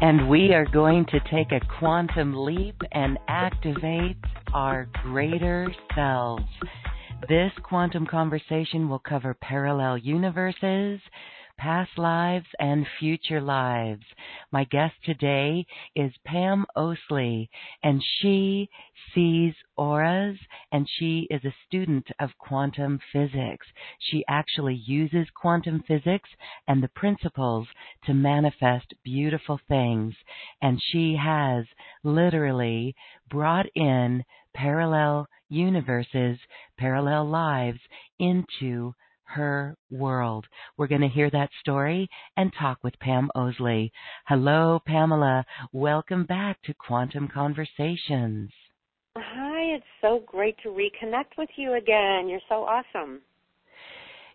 And we are going to take a quantum leap and activate our greater selves. This quantum conversation will cover parallel universes, past lives, and future lives. My guest today is Pam Oslie, and she sees auras, and she is a student of quantum physics. She actually uses quantum physics and the principles to manifest beautiful things, and she has literally brought in parallel universes, parallel lives into her world. We're going to hear that story and talk with Pam Oslie. Hello, Pamela. Welcome back to Quantum Conversations. Hi, it's so great to reconnect with you again. You're so awesome.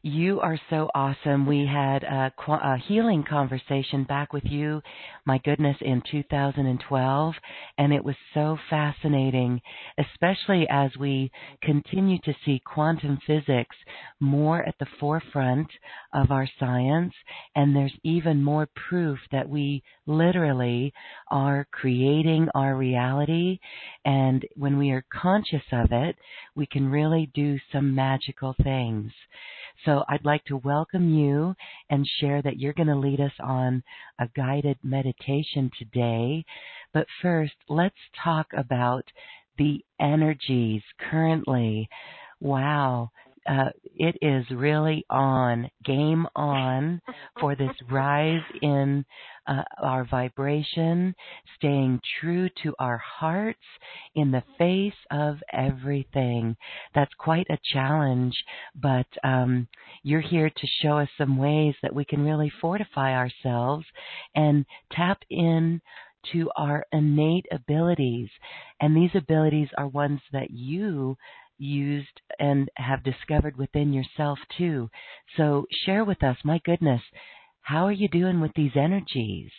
You are so awesome. We had a, a, healing conversation back with you, my goodness, in 2012, and it was so fascinating, especially as we continue to see quantum physics more at the forefront of our science, and there's even more proof that we literally are creating our reality, and when we are conscious of it, we can really do some magical things. So I'd like to welcome you and share that you're going to lead us on a guided meditation today. But first, let's talk about the energies currently. Wow, uh, it is really on, game on for this rise in uh, our vibration, staying true to our hearts in the face of everything. That's quite a challenge, but um, you're here to show us some ways that we can really fortify ourselves and tap in to our innate abilities. And these abilities are ones that you used and have discovered within yourself too. So share with us, my goodness, how are you doing with these energies?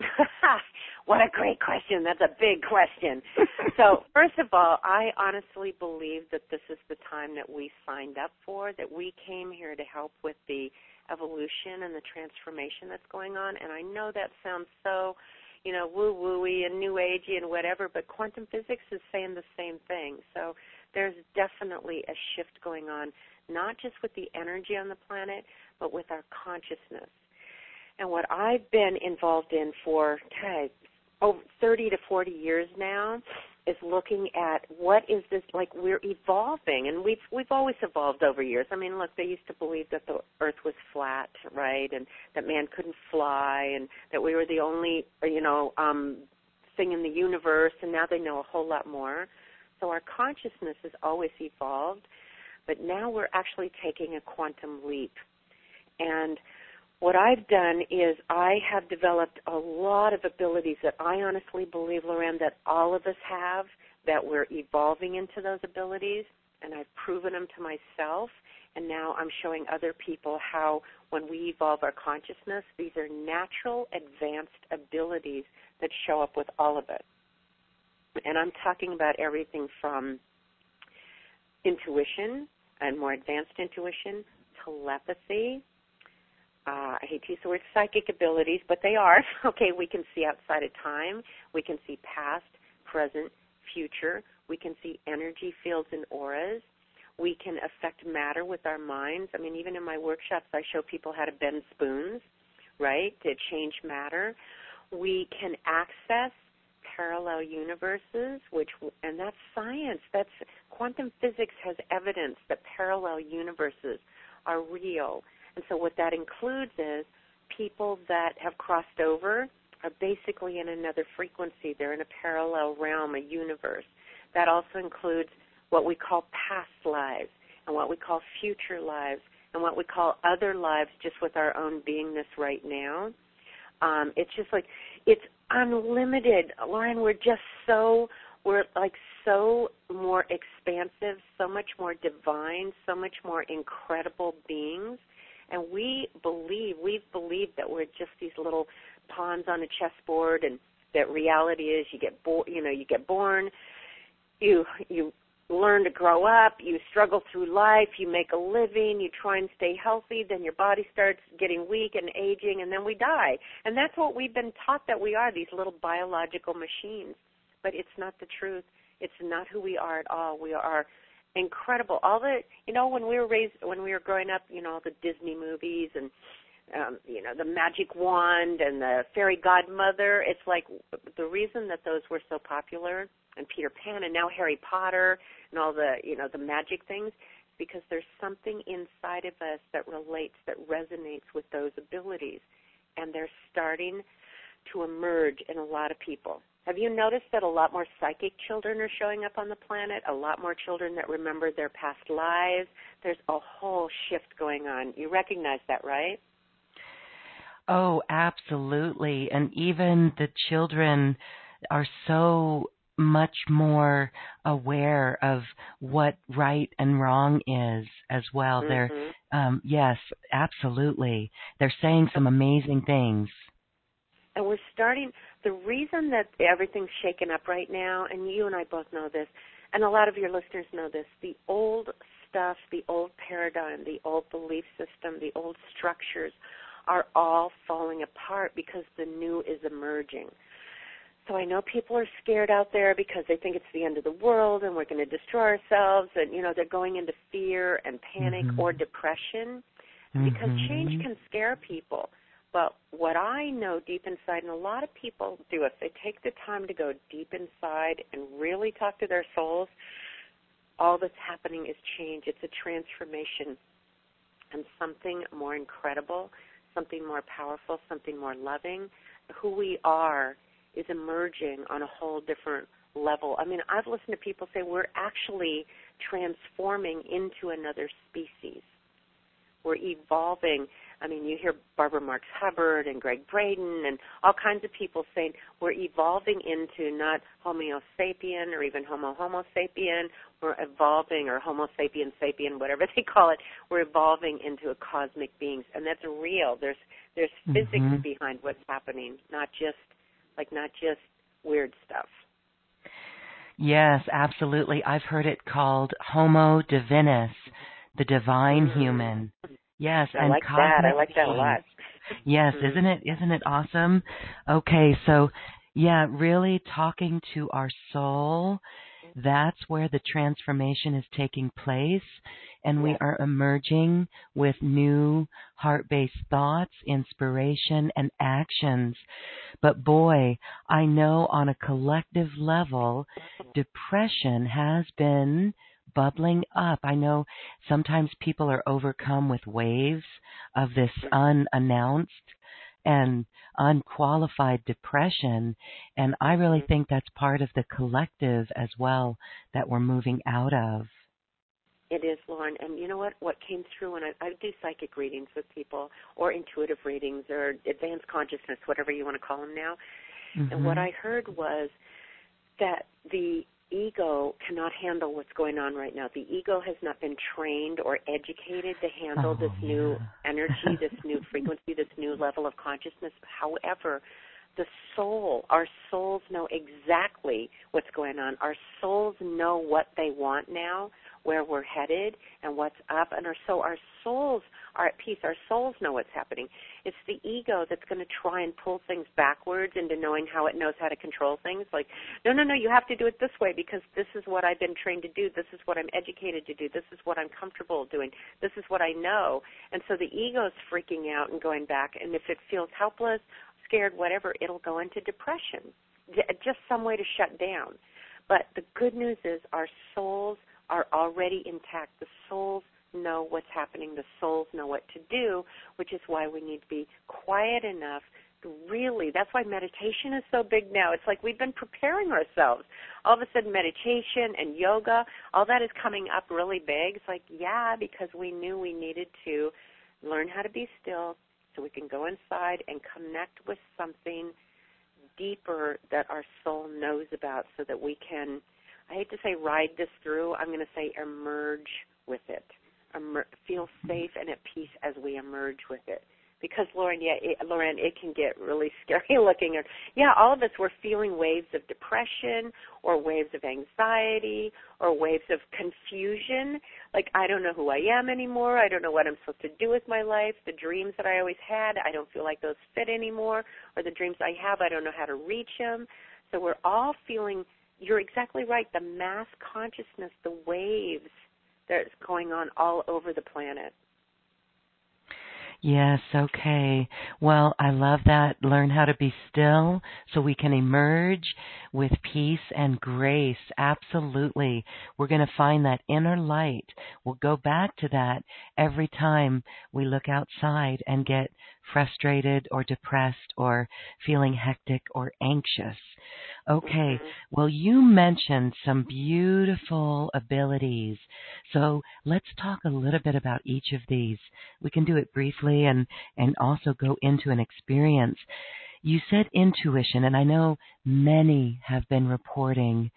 what a great question. That's a big question. so, first of all, I honestly believe that this is the time that we signed up for, that we came here to help with the evolution and the transformation that's going on. And I know that sounds so, you know, woo wooey and new agey and whatever, but quantum physics is saying the same thing. So, there's definitely a shift going on, not just with the energy on the planet, but with our consciousness. And what I've been involved in for over 30 to 40 years now is looking at what is this like we're evolving and we've we've always evolved over years. I mean, look, they used to believe that the earth was flat, right? And that man couldn't fly and that we were the only, you know, um thing in the universe and now they know a whole lot more. So our consciousness has always evolved, but now we're actually taking a quantum leap. And what I've done is I have developed a lot of abilities that I honestly believe, Loren, that all of us have, that we're evolving into those abilities. and I've proven them to myself. And now I'm showing other people how, when we evolve our consciousness, these are natural, advanced abilities that show up with all of it. And I'm talking about everything from intuition and more advanced intuition, telepathy. Uh, I hate to use the word psychic abilities, but they are. Okay, we can see outside of time. We can see past, present, future. We can see energy fields and auras. We can affect matter with our minds. I mean, even in my workshops, I show people how to bend spoons, right, to change matter. We can access parallel universes, which and that's science. That's quantum physics has evidence that parallel universes are real. And so what that includes is people that have crossed over are basically in another frequency. They're in a parallel realm, a universe. That also includes what we call past lives and what we call future lives and what we call other lives just with our own beingness right now. Um, it's just like it's unlimited. Loren, we're just so we're like so more expansive, so much more divine, so much more incredible beings. And we believe, we've believed that we're just these little pawns on a chessboard and that reality is you get born, you know, you get born, you you learn to grow up, you struggle through life, you make a living, you try and stay healthy, then your body starts getting weak and aging, and then we die. And that's what we've been taught that we are, these little biological machines. But it's not the truth. It's not who we are at all. We are incredible. All the, you know, when we were raised, when we were growing up, you know, all the Disney movies and, um, you know, the magic wand and the fairy godmother. It's like the reason that those were so popular and Peter Pan and now Harry Potter and all the you know the magic things because there's something inside of us that relates that resonates with those abilities and they're starting to emerge in a lot of people. Have you noticed that a lot more psychic children are showing up on the planet? A lot more children that remember their past lives. There's a whole shift going on. You recognize that, right? Oh, absolutely. And even the children are so much more aware of what right and wrong is as well. Mm-hmm. They're um yes, absolutely. They're saying some amazing things. And we're starting the reason that everything's shaken up right now and you and I both know this and a lot of your listeners know this, the old stuff, the old paradigm, the old belief system, the old structures are all falling apart because the new is emerging. So I know people are scared out there because they think it's the end of the world and we're going to destroy ourselves and you know they're going into fear and panic mm-hmm. or depression mm-hmm. because change can scare people. But what I know deep inside and a lot of people do if they take the time to go deep inside and really talk to their souls, all that's happening is change. It's a transformation and something more incredible, something more powerful, something more loving. Who we are is emerging on a whole different level. I mean, I've listened to people say we're actually transforming into another species. We're evolving. I mean, you hear Barbara Marx Hubbard and Gregg Braden and all kinds of people saying we're evolving into not Homo sapien or even Homo Homo sapien. We're evolving, or Homo sapien sapien, whatever they call it. We're evolving into a cosmic beings, and that's real. There's there's physics mm-hmm. behind what's happening, not just like not just weird stuff. Yes, absolutely. I've heard it called Homo Divinus, the divine mm-hmm. human. Yes, I and like that. I like that a lot. yes, mm-hmm. isn't it? Isn't it awesome? Okay, so yeah, really talking to our soul. That's where the transformation is taking place and we are emerging with new heart based thoughts, inspiration, and actions. But boy, I know on a collective level, depression has been bubbling up. I know sometimes people are overcome with waves of this unannounced and unqualified depression. And I really mm-hmm. think that's part of the collective as well that we're moving out of. It is, Loren. And you know what? What came through when I, I do psychic readings with people, or intuitive readings, or advanced consciousness, whatever you want to call them now. Mm-hmm. And what I heard was that the ego cannot handle what's going on right now. The ego has not been trained or educated to handle oh, this yeah. new energy, this new frequency, this new level of consciousness. However, the soul, our souls know exactly what's going on. Our souls know what they want now, where we're headed, and what's up. And our, so our souls are at peace. Our souls know what's happening. It's the ego that's going to try and pull things backwards into knowing how it knows how to control things. Like, no, no, no, you have to do it this way because this is what I've been trained to do. This is what I'm educated to do. This is what I'm comfortable doing. This is what I know. And so the ego's freaking out and going back. And if it feels helpless scared, whatever, it'll go into depression. Just some way to shut down. But the good news is our souls are already intact. The souls know what's happening. The souls know what to do, which is why we need to be quiet enough really that's why meditation is so big now it's like we've been preparing ourselves all of a sudden meditation and yoga all that is coming up really big it's like yeah because we knew we needed to learn how to be still so we can go inside and connect with something deeper that our soul knows about so that we can I hate to say ride this through, I'm going to say emerge with it. Emer- feel safe and at peace as we emerge with it because Loren, yeah, it, Loren, it can get really scary looking. Or yeah, all of us we're feeling waves of depression or waves of anxiety or waves of confusion. Like I don't know who I am anymore. I don't know what I'm supposed to do with my life. The dreams that I always had, I don't feel like those fit anymore. Or the dreams I have, I don't know how to reach them. So we're all feeling. You're exactly right. The mass consciousness, the waves that's going on all over the planet. Yes, okay. Well, I love that. Learn how to be still so we can emerge with peace and grace. Absolutely. We're going to find that inner light. We'll go back to that every time we look outside and get frustrated or depressed or feeling hectic or anxious. Okay. Mm-hmm. Well, you mentioned some beautiful abilities. So let's talk a little bit about each of these. We can do it briefly and, and also go into an experience. You said intuition, and I know many have been reporting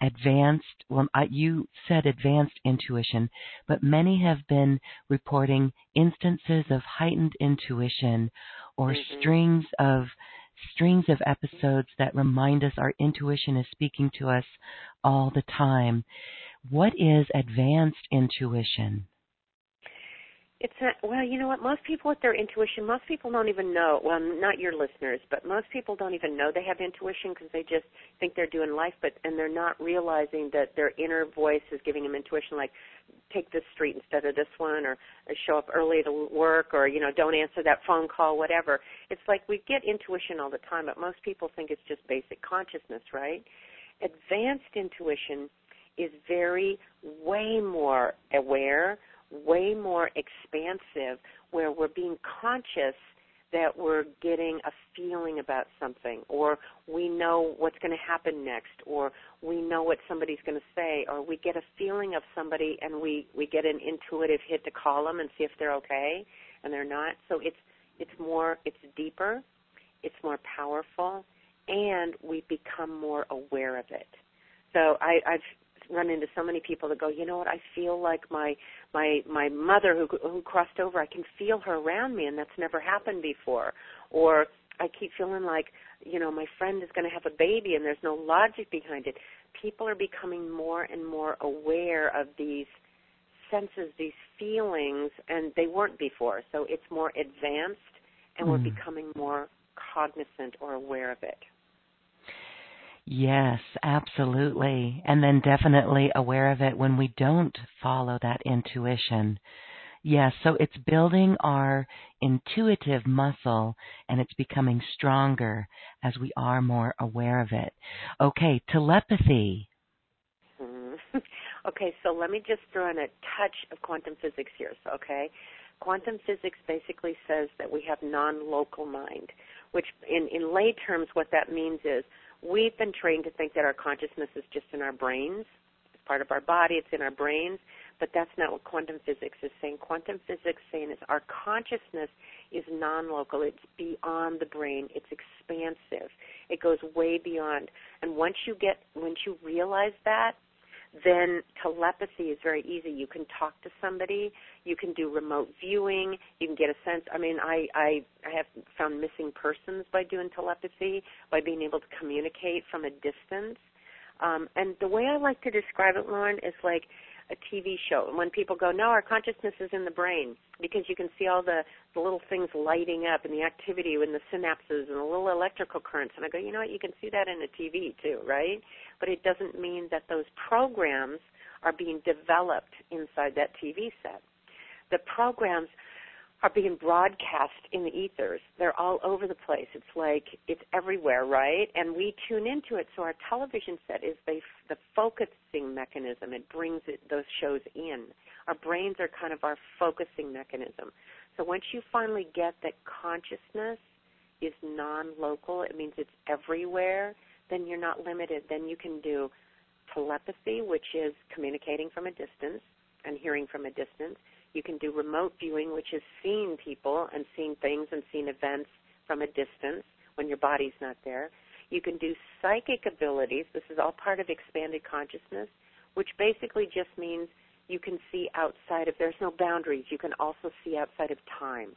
advanced, well, you said advanced intuition, but many have been reporting instances of heightened intuition or mm-hmm. strings of strings of episodes that remind us our intuition is speaking to us all the time. What is advanced intuition? It's not, well, you know what? Most people with their intuition, most people don't even know. Well, not your listeners, but most people don't even know they have intuition because they just think they're doing life, but and they're not realizing that their inner voice is giving them intuition, like take this street instead of this one, or, or show up early to work, or you know, don't answer that phone call, whatever. It's like we get intuition all the time, but most people think it's just basic consciousness, right? Advanced intuition is very way more aware way more expansive where we're being conscious that we're getting a feeling about something or we know what's going to happen next or we know what somebody's going to say or we get a feeling of somebody and we we get an intuitive hit to call them and see if they're okay and they're not. So it's it's more it's deeper it's more powerful and we become more aware of it. So I, I've run into so many people that go, you know what? I feel like my my my mother who who crossed over. I can feel her around me, and that's never happened before. Or I keep feeling like you know my friend is going to have a baby, and there's no logic behind it. People are becoming more and more aware of these senses, these feelings, and they weren't before. So it's more advanced, and mm. we're hmm. becoming more cognizant or aware of it. Yes, absolutely. And then definitely aware of it when we don't follow that intuition. Yes, so it's building our intuitive muscle and it's becoming stronger as we are more aware of it. Okay, telepathy. Mm-hmm. Okay, so let me just throw in a touch of quantum physics here, so, okay? Quantum physics basically says that we have non-local mind, which in, in lay terms what that means is we've been trained to think that our consciousness is just in our brains. It's part of our body, it's in our brains. but that's not what quantum physics is saying. Quantum physics saying is our consciousness is non-local. It's beyond the brain. It's expansive. It goes way beyond. And once you get, once you realize that, then telepathy is very easy. You can talk to somebody, you can do remote viewing, you can get a sense. I mean, I I, I have found missing persons by doing telepathy, by being able to communicate from a distance. Um, and the way I like to describe it, Loren, is like a TV show. And when people go, no, our consciousness is in the brain, because you can see all the, the little things lighting up and the activity and the synapses and the little electrical currents. And I go, you know what, you can see that in a TV too, right? But it doesn't mean that those programs are being developed inside that TV set. The programs are being broadcast in the ethers. They're all over the place. It's like it's everywhere, right? And we tune into it. So our television set is the, the focusing mechanism. It brings it, those shows in. Our brains are kind of our focusing mechanism. So once you finally get that consciousness is non-local, it means it's everywhere. Then you're not limited. Then you can do telepathy, which is communicating from a distance and hearing from a distance you can do remote viewing, which is seeing people and seeing things and seeing events from a distance when your body's not there. You can do psychic abilities. This is all part of expanded consciousness, which basically just means you can see outside of, there's no boundaries. You can also see outside of time.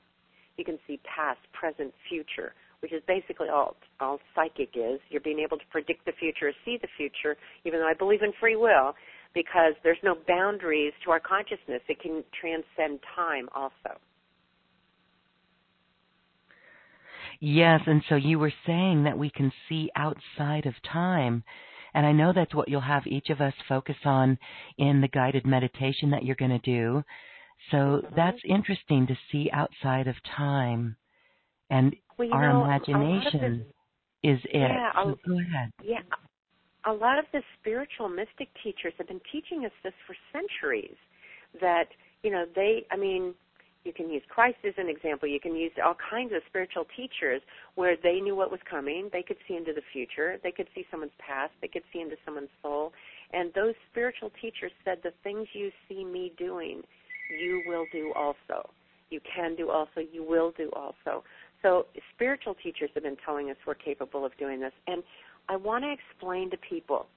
You can see past, present, future, which is basically all all psychic is. You're being able to predict the future, see the future, even though I believe in free will because there's no boundaries to our consciousness. It can transcend time also. Yes, and so you were saying that we can see outside of time. And I know that's what you'll have each of us focus on in the guided meditation that you're going to do. So mm-hmm. that's interesting to see outside of time. And well, our know, imagination is it. Yeah, so go ahead. Yeah, a lot of the spiritual mystic teachers have been teaching us this for centuries that you know they i mean you can use christ as an example. You can use all kinds of spiritual teachers where they knew what was coming. They could see into the future. They could see someone's past. They could see into someone's soul. And those spiritual teachers said the things you see me doing you will do also. You can do also. You will do also. So spiritual teachers have been telling us we're capable of doing this. And I want to explain to people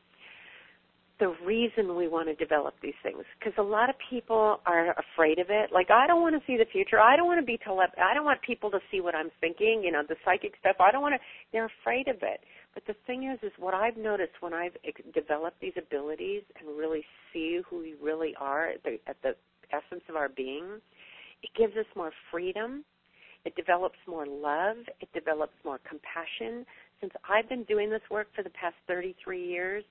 the reason we want to develop these things because a lot of people are afraid of it. Like i don't want to see the future. I don't want to be tele- i don't want people to see what i'm thinking you know the psychic stuff. I don't want to they're afraid of it. But the thing is is what i've noticed when i've developed these abilities and really see who we really are at the at the essence of our being it gives us more freedom. It develops more love. It develops more compassion since I've been doing this work for the past 33 years,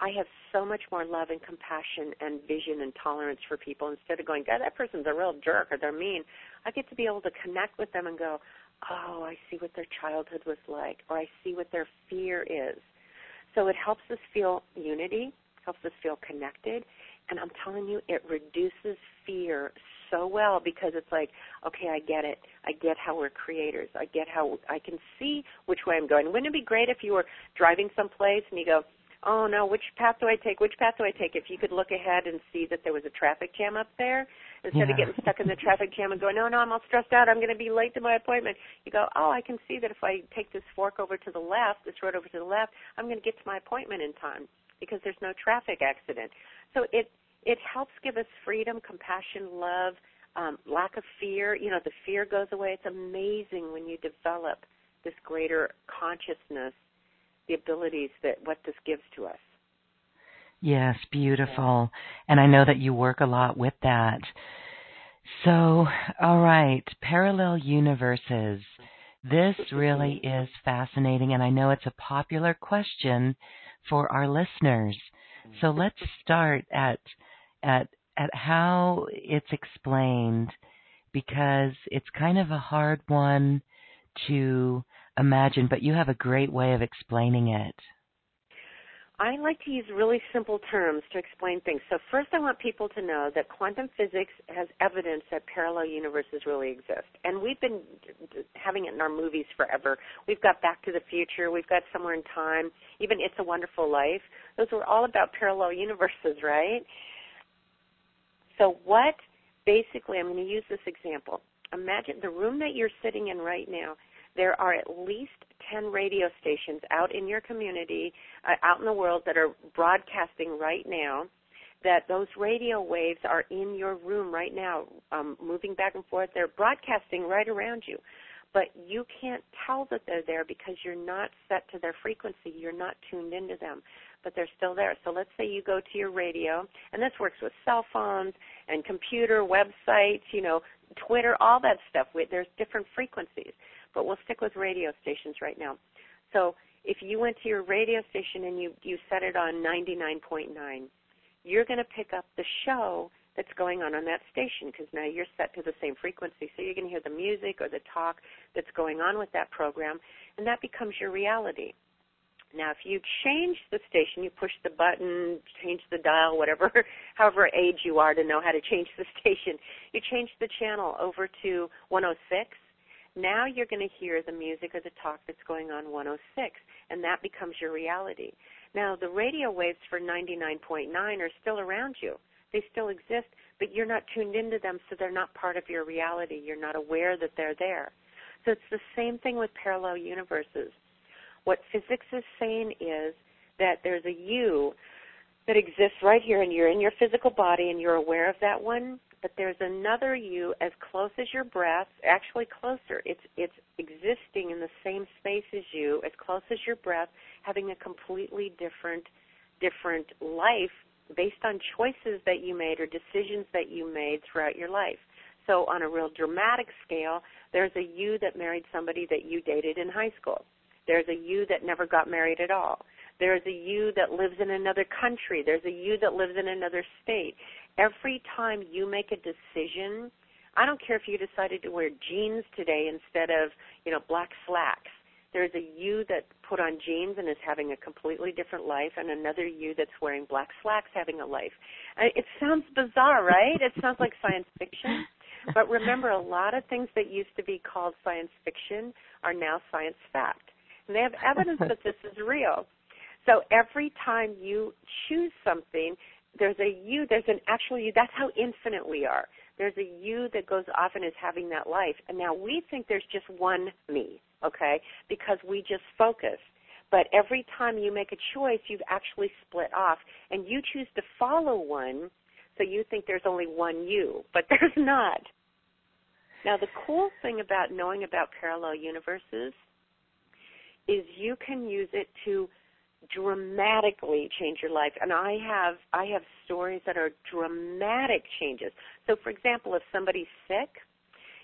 I have so much more love and compassion and vision and tolerance for people instead of going, God, that person's a real jerk or they're mean. I get to be able to connect with them and go, oh, I see what their childhood was like, or I see what their fear is. So it helps us feel unity, helps us feel connected, and I'm telling you, it reduces fear so well because it's like, okay, I get it. I get how we're creators. I get how I can see which way I'm going. Wouldn't it be great if you were driving someplace and you go, oh no, which path do I take? Which path do I take? If you could look ahead and see that there was a traffic jam up there, instead yeah. of getting stuck in the traffic jam and going, no, no, I'm all stressed out. I'm going to be late to my appointment. You go, oh, I can see that if I take this fork over to the left, this road over to the left, I'm going to get to my appointment in time because there's no traffic accident. So it it helps give us freedom, compassion, love, um, lack of fear. You know, the fear goes away. It's amazing when you develop this greater consciousness, the abilities that what this gives to us. Yes, beautiful. And I know that you work a lot with that. So, all right, parallel universes. This really is fascinating, and I know it's a popular question for our listeners. So let's start at at at how it's explained because it's kind of a hard one to imagine, but you have a great way of explaining it. I like to use really simple terms to explain things. So first I want people to know that quantum physics has evidence that parallel universes really exist. And we've been having it in our movies forever. We've got Back to the Future, we've got Somewhere in Time, even It's a Wonderful Life. Those were all about parallel universes, right? So what basically I'm going to use this example. Imagine the room that you're sitting in right now. There are at least 10 radio stations out in your community, uh, out in the world that are broadcasting right now that those radio waves are in your room right now, um, moving back and forth. They're broadcasting right around you. But you can't tell that they're there because you're not set to their frequency. You're not tuned into them. But they're still there. So let's say you go to your radio, and this works with cell phones and computer, websites, you know, Twitter, all that stuff. There's different frequencies. But we'll stick with radio stations right now. So if you went to your radio station and you, you set it on 99.9, you're going to pick up the show that's going on on that station because now you're set to the same frequency. So you're going to hear the music or the talk that's going on with that program, and that becomes your reality. Now, if you change the station, you push the button, change the dial, whatever, however age you are to know how to change the station, you change the channel over to 106. Now you're going to hear the music or the talk that's going on 106, and that becomes your reality. Now, the radio waves for 99.9 are still around you. They still exist, but you're not tuned into them, so they're not part of your reality. You're not aware that they're there. So it's the same thing with parallel universes. What physics is saying is that there's a you that exists right here, and you're in your physical body, and you're aware of that one, but there's another you as close as your breath, actually closer. It's it's existing in the same space as you, as close as your breath, having a completely different different life based on choices that you made or decisions that you made throughout your life. So on a real dramatic scale, there's a you that married somebody that you dated in high school. There's a you that never got married at all. There's a you that lives in another country. There's a you that lives in another state every time you make a decision, I don't care if you decided to wear jeans today instead of, you know, black slacks. There's a you that put on jeans and is having a completely different life, and another you that's wearing black slacks having a life. It sounds bizarre, right? It sounds like science fiction. But remember, a lot of things that used to be called science fiction are now science fact. And they have evidence that this is real. So every time you choose something, there's a you, there's an actual you. That's how infinite we are. There's a you that goes off and is having that life. And now we think there's just one me, okay? Because we just focus. But every time you make a choice, you've actually split off. And you choose to follow one, so you think there's only one you, but there's not. Now, the cool thing about knowing about parallel universes is you can use it to dramatically change your life and i have i have stories that are dramatic changes so for example if somebody's sick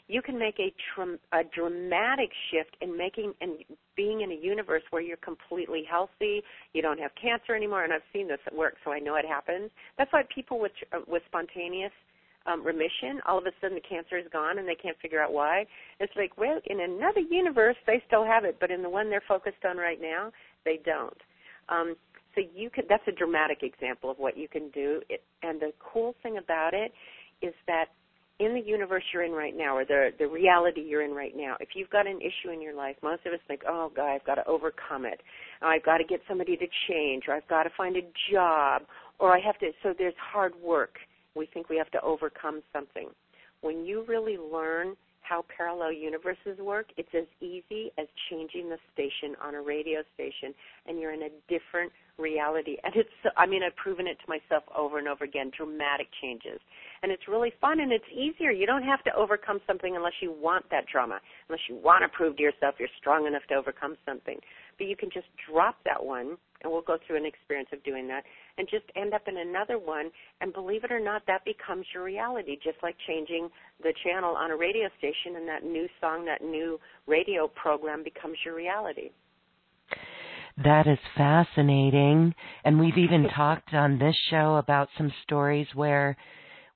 you can make a, tr- a dramatic shift in making and being in a universe where you're completely healthy you don't have cancer anymore and i've seen this at work so i know it happens that's why people with with spontaneous um, remission, all of a sudden the cancer is gone and they can't figure out why. It's like, well, in another universe they still have it, but in the one they're focused on right now, they don't. Um, so you can that's a dramatic example of what you can do. It, and the cool thing about it is that in the universe you're in right now, or the the reality you're in right now, if you've got an issue in your life, most of us think, "Oh, God, I've got to overcome it. I've got to get somebody to change, or I've got to find a job, or I have to." So there's hard work. We think we have to overcome something. When you really learn how parallel universes work, it's as easy as changing the station on a radio station, and you're in a different reality. And it's, I mean, I've proven it to myself over and over again dramatic changes. And it's really fun and it's easier. You don't have to overcome something unless you want that drama, unless you want to prove to yourself you're strong enough to overcome something. But you can just drop that one, and we'll go through an experience of doing that, and just end up in another one. And believe it or not, that becomes your reality, just like changing the channel on a radio station and that new song, that new radio program becomes your reality. That is fascinating. And we've even talked on this show about some stories where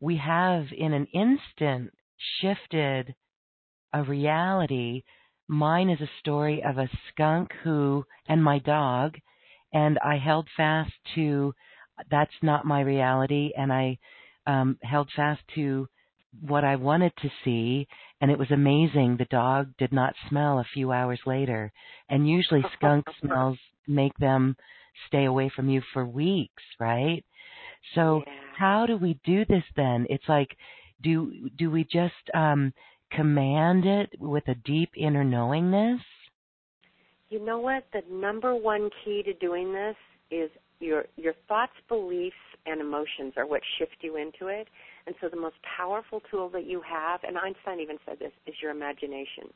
we have, in an instant, shifted a reality Mine is a story of a skunk who, and my dog, and I held fast to that's not my reality, and I um, held fast to what I wanted to see, and it was amazing. The dog did not smell a few hours later, and usually skunk smells make them stay away from you for weeks, right? So, yeah. how do we do this then? It's like, do do we just um, command it with a deep inner knowingness? You know what? The number one key to doing this is your your thoughts, beliefs, and emotions are what shift you into it. And so the most powerful tool that you have, and Einstein even said this, is your imagination.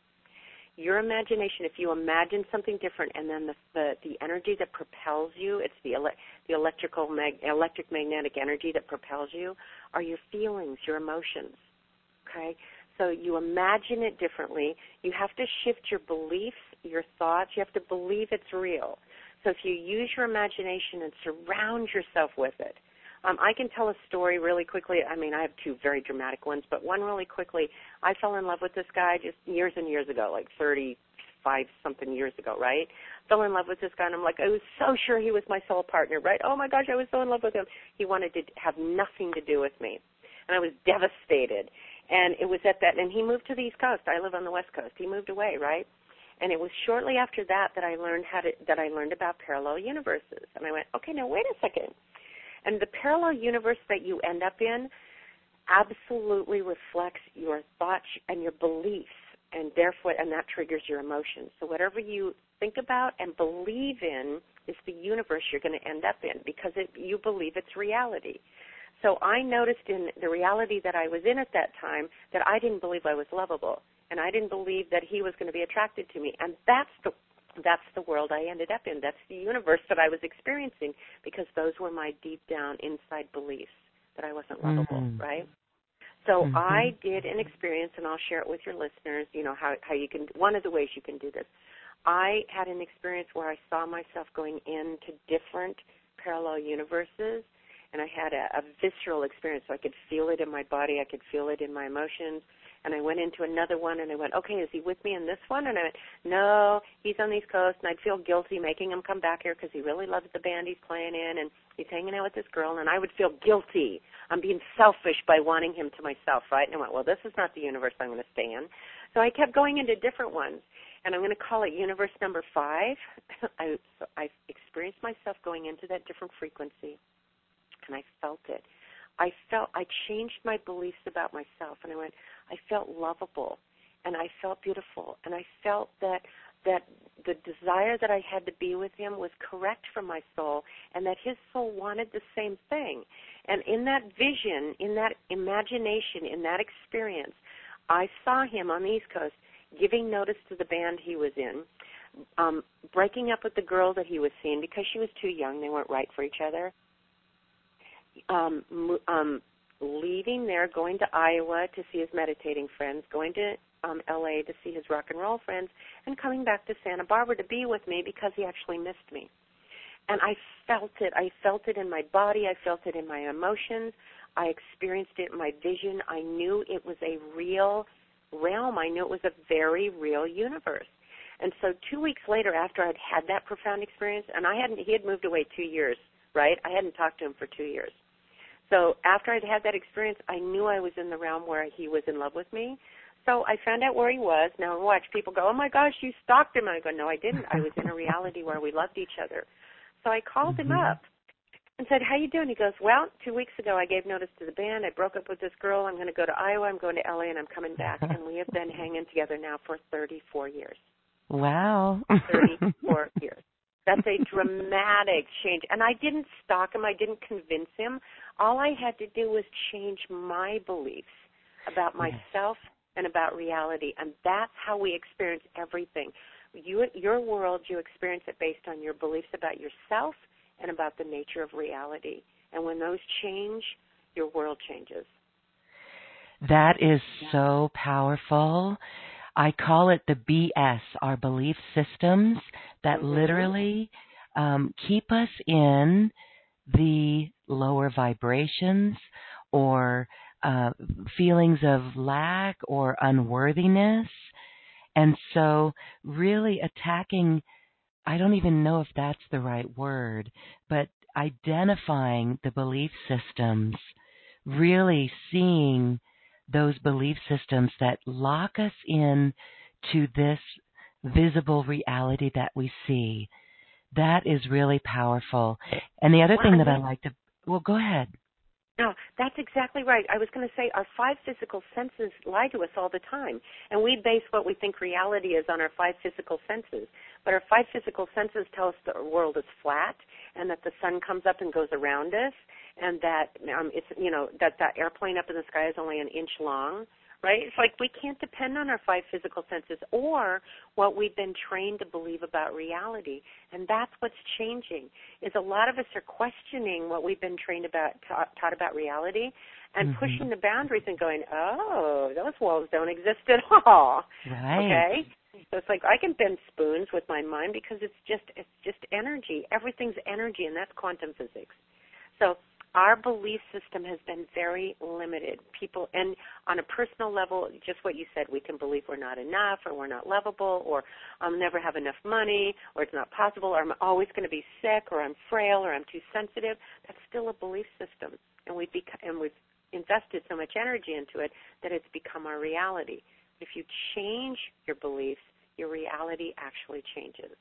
Your imagination, if you imagine something different, and then the the, the energy that propels you, it's the ele- the electrical mag- electric magnetic energy that propels you, are your feelings, your emotions. Okay, so you imagine it differently. You have to shift your beliefs, your thoughts. You have to believe it's real. So if you use your imagination and surround yourself with it, um, I can tell a story really quickly. I mean, I have two very dramatic ones, but one really quickly. I fell in love with this guy just years and years ago, like 35 something years ago, right? Fell in love with this guy, and I'm like, I was so sure he was my soul partner, right? Oh my gosh, I was so in love with him. He wanted to have nothing to do with me, and I was devastated. And it was at that, and he moved to the East Coast. I live on the West Coast. He moved away, right? And it was shortly after that that I learned how to that I learned about parallel universes. And I went, okay, now wait a second and the parallel universe that you end up in absolutely reflects your thoughts and your beliefs and therefore and that triggers your emotions. So whatever you think about and believe in is the universe you're going to end up in because it, you believe it's reality. So I noticed in the reality that I was in at that time that I didn't believe I was lovable and I didn't believe that he was going to be attracted to me and that's the that's the world I ended up in. That's the universe that I was experiencing because those were my deep down inside beliefs that I wasn't lovable, mm-hmm. right? So mm-hmm. I did an experience, and I'll share it with your listeners. You know how how you can. One of the ways you can do this. I had an experience where I saw myself going into different parallel universes, and I had a, a visceral experience. So I could feel it in my body. I could feel it in my emotions and I went into another one and I went, okay, is he with me in this one? And I went, no, he's on the East Coast, and I'd feel guilty making him come back here because he really loves the band he's playing in, and he's hanging out with this girl, and I would feel guilty. I'm being selfish by wanting him to myself, right? And I went, well, this is not the universe I'm going to stay in. So I kept going into different ones, and I'm going to call it universe number five. I, so I experienced myself going into that different frequency, and I felt it. I felt I changed my beliefs about myself, and I went, I felt lovable and I felt beautiful and I felt that that the desire that I had to be with him was correct for my soul and that his soul wanted the same thing. And in that vision, in that imagination, in that experience, I saw him on the East Coast giving notice to the band he was in, um, breaking up with the girl that he was seeing because she was too young, they weren't right for each other. Um, um, leaving there, going to Iowa to see his meditating friends, going to um, LA to see his rock and roll friends, and coming back to Santa Barbara to be with me because he actually missed me. And I felt it. I felt it in my body. I felt it in my emotions. I experienced it in my vision. I knew it was a real realm. I knew it was a very real universe. And so two weeks later, after I'd had that profound experience, and I hadn't, he had moved away two years, right? I hadn't talked to him for two years. So after I'd had that experience, I knew I was in the realm where he was in love with me. So I found out where he was. Now watch people go, "Oh my gosh, you stalked him." I go, "No, I didn't. I was in a reality where we loved each other." So I called mm-hmm. him up and said, "How you doing?" He goes, "Well, two weeks ago I gave notice to the band. I broke up with this girl. I'm going to go to Iowa. I'm going to LA, and I'm coming back. and we have been hanging together now for 34 years. Wow, 34 years. That's a dramatic change. And I didn't stalk him. I didn't convince him. All I had to do was change my beliefs about myself and about reality. And that's how we experience everything. You, your world, you experience it based on your beliefs about yourself and about the nature of reality. And when those change, your world changes. That is so powerful. I call it the BS, our belief systems that mm-hmm. literally um, keep us in the lower vibrations or uh, feelings of lack or unworthiness. And so, really attacking, I don't even know if that's the right word, but identifying the belief systems, really seeing those belief systems that lock us in to this visible reality that we see. That is really powerful. And the other thing that I like to, well, go ahead. No, that's exactly right. I was going to say our five physical senses lie to us all the time, and we base what we think reality is on our five physical senses. But our five physical senses tell us the world is flat, and that the sun comes up and goes around us, and that um, it's you know that that airplane up in the sky is only an inch long, right? It's like we can't depend on our five physical senses or what we've been trained to believe about reality. And that's what's changing. Is a lot of us are questioning what we've been trained about taught, taught about reality and mm-hmm. pushing the boundaries and going, "Oh, those walls don't exist at all." Right. Okay? So it's like I can bend spoons with my mind because it's just it's just energy. Everything's energy and that's quantum physics. So our belief system has been very limited. People, and on a personal level, just what you said, we can believe we're not enough, or we're not lovable, or I'll never have enough money, or it's not possible, or I'm always going to be sick, or I'm frail, or I'm too sensitive. That's still a belief system, and we've bec- and we've invested so much energy into it that it's become our reality. If you change your beliefs, your reality actually changes.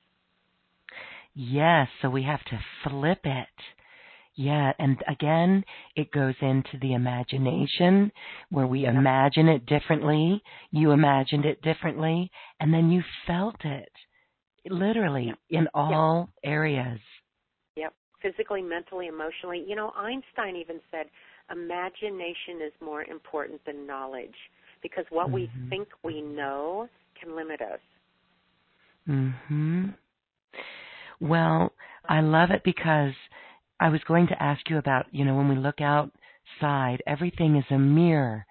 Yes, so we have to flip it yeah, and again, it goes into the imagination where we imagine it differently. You imagined it differently, and then you felt it literally yep. in all yep. areas. Yep, physically, mentally, emotionally. You know, Einstein even said imagination is more important than knowledge because what mm-hmm. we think we know can limit us. Mhm. Well, I love it because I was going to ask you about, you know, when we look outside, everything is a mirror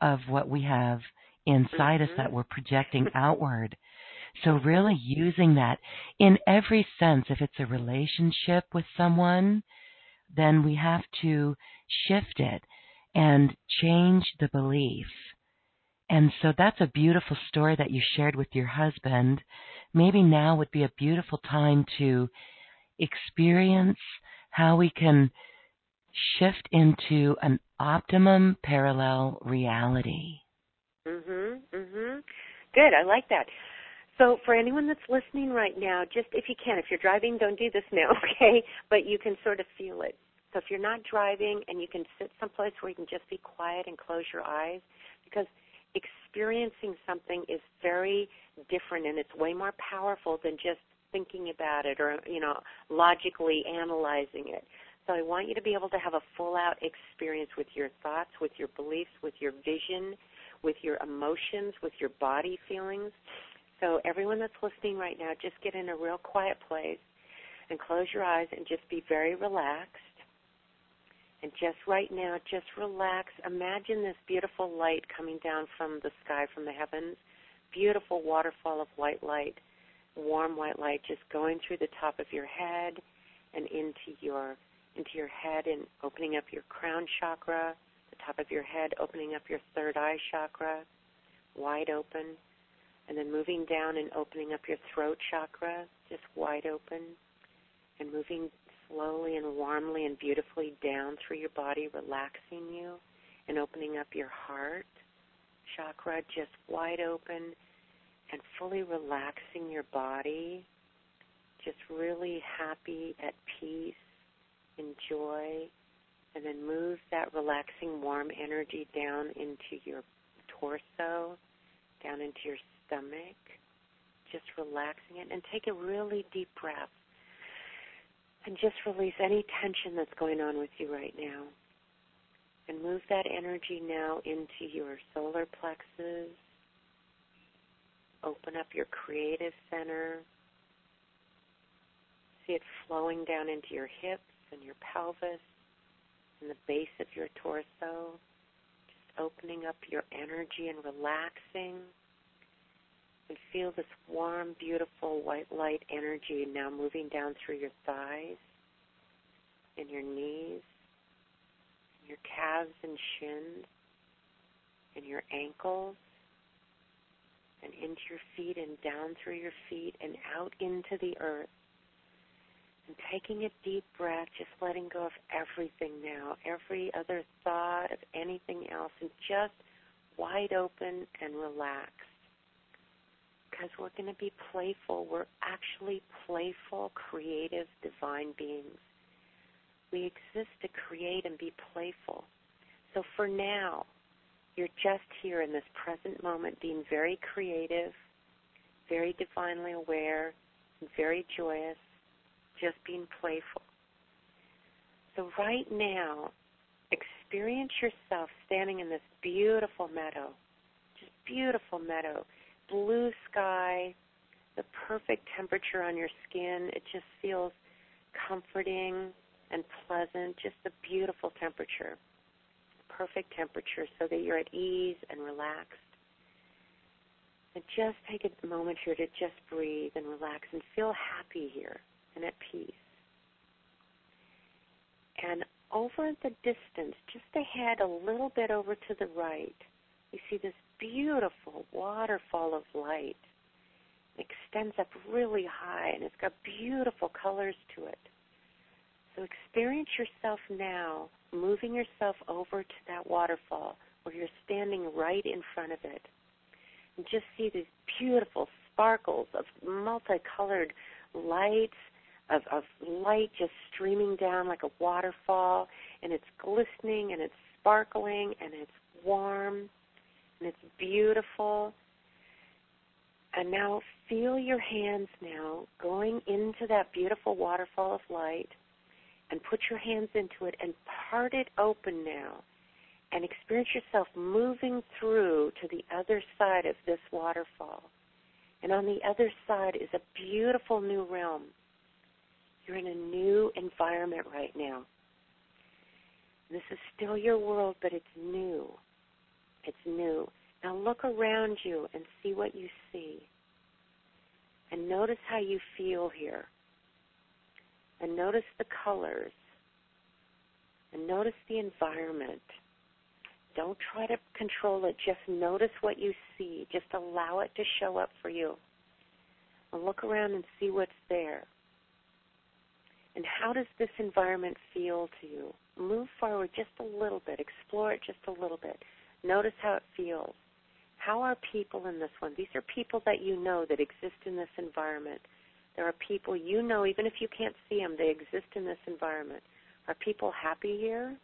of what we have inside mm-hmm. us that we're projecting outward. So really using that in every sense, if it's a relationship with someone, then we have to shift it and change the belief. And so that's a beautiful story that you shared with your husband. Maybe now would be a beautiful time to experience how we can shift into an optimum parallel reality. Mhm. Mhm. Good. I like that. So for anyone that's listening right now, just if you can, if you're driving, don't do this now, okay? But you can sort of feel it. So if you're not driving and you can sit someplace where you can just be quiet and close your eyes, because experiencing something is very different and it's way more powerful than just thinking about it or you know logically analyzing it. So I want you to be able to have a full out experience with your thoughts, with your beliefs, with your vision, with your emotions, with your body feelings. So everyone that's listening right now, just get in a real quiet place and close your eyes and just be very relaxed. And just right now, just relax. Imagine this beautiful light coming down from the sky, from the heavens. Beautiful waterfall of white light warm white light just going through the top of your head and into your into your head and opening up your crown chakra, the top of your head, opening up your third eye chakra, wide open, and then moving down and opening up your throat chakra, just wide open, and moving slowly and warmly and beautifully down through your body, relaxing you, and opening up your heart chakra, just wide open and fully relaxing your body, just really happy, at peace, enjoy, and then move that relaxing warm energy down into your torso, down into your stomach, just relaxing it, and take a really deep breath. And just release any tension that's going on with you right now. And move that energy now into your solar plexus, Open up your creative center. See it flowing down into your hips and your pelvis and the base of your torso. Just opening up your energy and relaxing. And feel this warm, beautiful white light energy now moving down through your thighs and your knees, and your calves and shins, and your ankles and into your feet and down through your feet and out into the earth. And taking a deep breath, just letting go of everything now, every other thought of anything else, and just wide open and relaxed. Because we're going to be playful. We're actually playful, creative, divine beings. we exist to create and be playful. So for now, you're just here in this present moment being very creative, very divinely aware, very joyous, just being playful. So right now, experience yourself standing in this beautiful meadow, just beautiful meadow, blue sky, the perfect temperature on your skin. It just feels comforting and pleasant, just a beautiful temperature. Perfect temperature so that you're at ease and relaxed. And just take a moment here to just breathe and relax and feel happy here and at peace. And over the distance, just ahead a little bit over to the right, you see this beautiful waterfall of light. It extends up really high and it's got beautiful colors to it. So experience yourself now moving yourself over to that waterfall where you're standing right in front of it. And just see these beautiful sparkles of multicolored lights, of, of light just streaming down like a waterfall, and it's glistening and it's sparkling and it's warm and it's beautiful. And now feel your hands now going into that beautiful waterfall of light and put your hands into it and part it open now and experience yourself moving through to the other side of this waterfall. And on the other side is a beautiful new realm. You're in a new environment right now. This is still your world, but it's new. It's new. Now look around you and see what you see. And notice how you feel here. And notice the colors. And notice the environment. Don't try to control it. Just notice what you see. Just allow it to show up for you. And look around and see what's there. And how does this environment feel to you? Move forward just a little bit. Explore it just a little bit. Notice how it feels. How are people in this one? These are people that you know that exist in this environment. There are people you know, even if you can't see them, they exist in this environment. Are people happy here?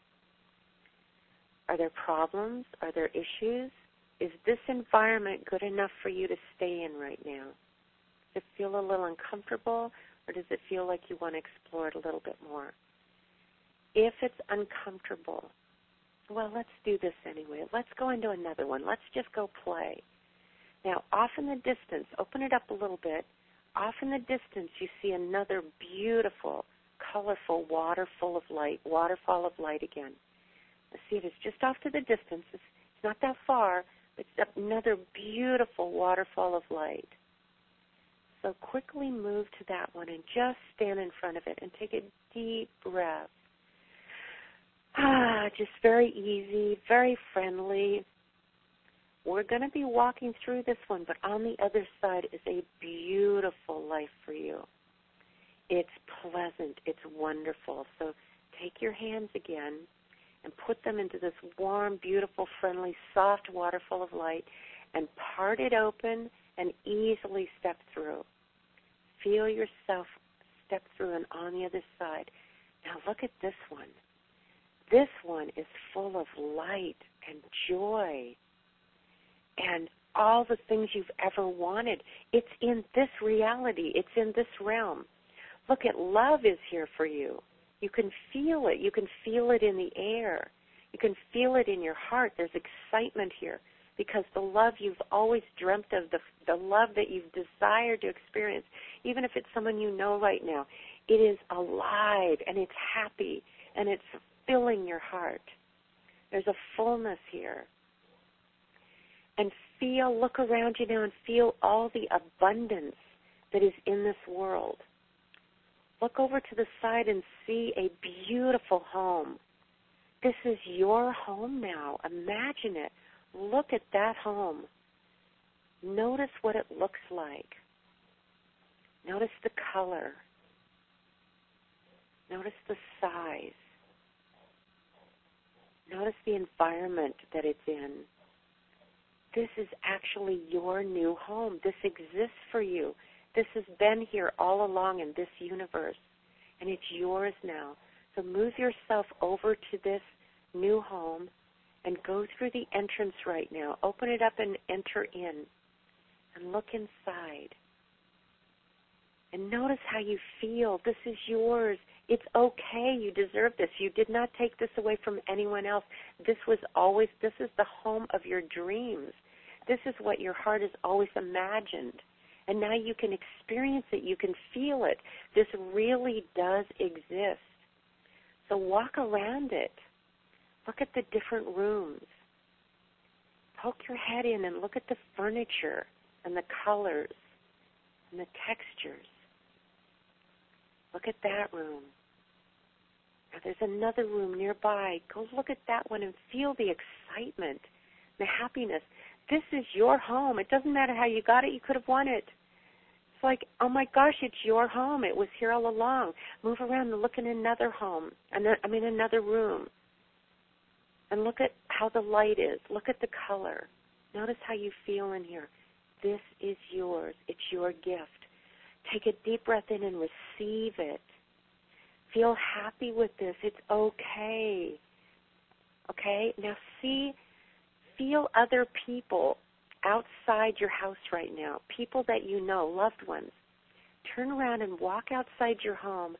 Are there problems? Are there issues? Is this environment good enough for you to stay in right now? Does it feel a little uncomfortable, or does it feel like you want to explore it a little bit more? If it's uncomfortable, well, let's do this anyway. Let's go into another one. Let's just go play. Now, off in the distance, open it up a little bit. Off in the distance, you see another beautiful, colorful water full of light, waterfall of light again. See, it is just off to the distance. It's, it's not that far, but it's another beautiful waterfall of light. So quickly move to that one and just stand in front of it and take a deep breath. Ah, just very easy, very friendly. We're going to be walking through this one, but on the other side is a beautiful life for you. It's pleasant, it's wonderful. So take your hands again and put them into this warm, beautiful, friendly, soft waterfall of light and part it open and easily step through. Feel yourself step through and on the other side. Now look at this one. This one is full of light and joy and all the things you've ever wanted. It's in this reality, it's in this realm. Look at love is here for you. You can feel it. You can feel it in the air. You can feel it in your heart. There's excitement here because the love you've always dreamt of, the, the love that you've desired to experience, even if it's someone you know right now, it is alive and it's happy and it's filling your heart. There's a fullness here. And feel, look around you now and feel all the abundance that is in this world. Look over to the side and see a beautiful home. This is your home now. Imagine it. Look at that home. Notice what it looks like. Notice the color. Notice the size. Notice the environment that it's in. This is actually your new home. This exists for you. This has been here all along in this universe, and it's yours now. So move yourself over to this new home and go through the entrance right now. Open it up and enter in and look inside. And notice how you feel. This is yours. It's okay. You deserve this. You did not take this away from anyone else. This was always, this is the home of your dreams. This is what your heart has always imagined. And now you can experience it. You can feel it. This really does exist. So walk around it. Look at the different rooms. Poke your head in and look at the furniture and the colors and the textures. Look at that room. There's another room nearby. Go look at that one and feel the excitement, the happiness. This is your home. It doesn't matter how you got it, you could have won it. It's like, oh my gosh, it's your home. It was here all along. Move around and look in another home. And I mean another room. And look at how the light is. Look at the color. Notice how you feel in here. This is yours. It's your gift. Take a deep breath in and receive it. Feel happy with this. It's okay. Okay? Now see, feel other people outside your house right now, people that you know, loved ones. Turn around and walk outside your home.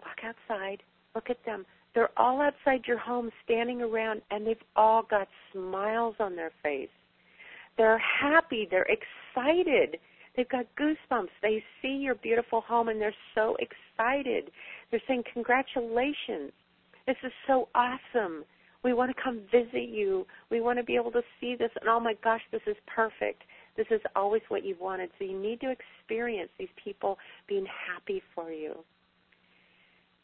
Walk outside. Look at them. They're all outside your home standing around and they've all got smiles on their face. They're happy. They're excited. They've got goosebumps. They see your beautiful home and they're so excited. They're saying, Congratulations. This is so awesome. We want to come visit you. We want to be able to see this. And oh my gosh, this is perfect. This is always what you've wanted. So you need to experience these people being happy for you.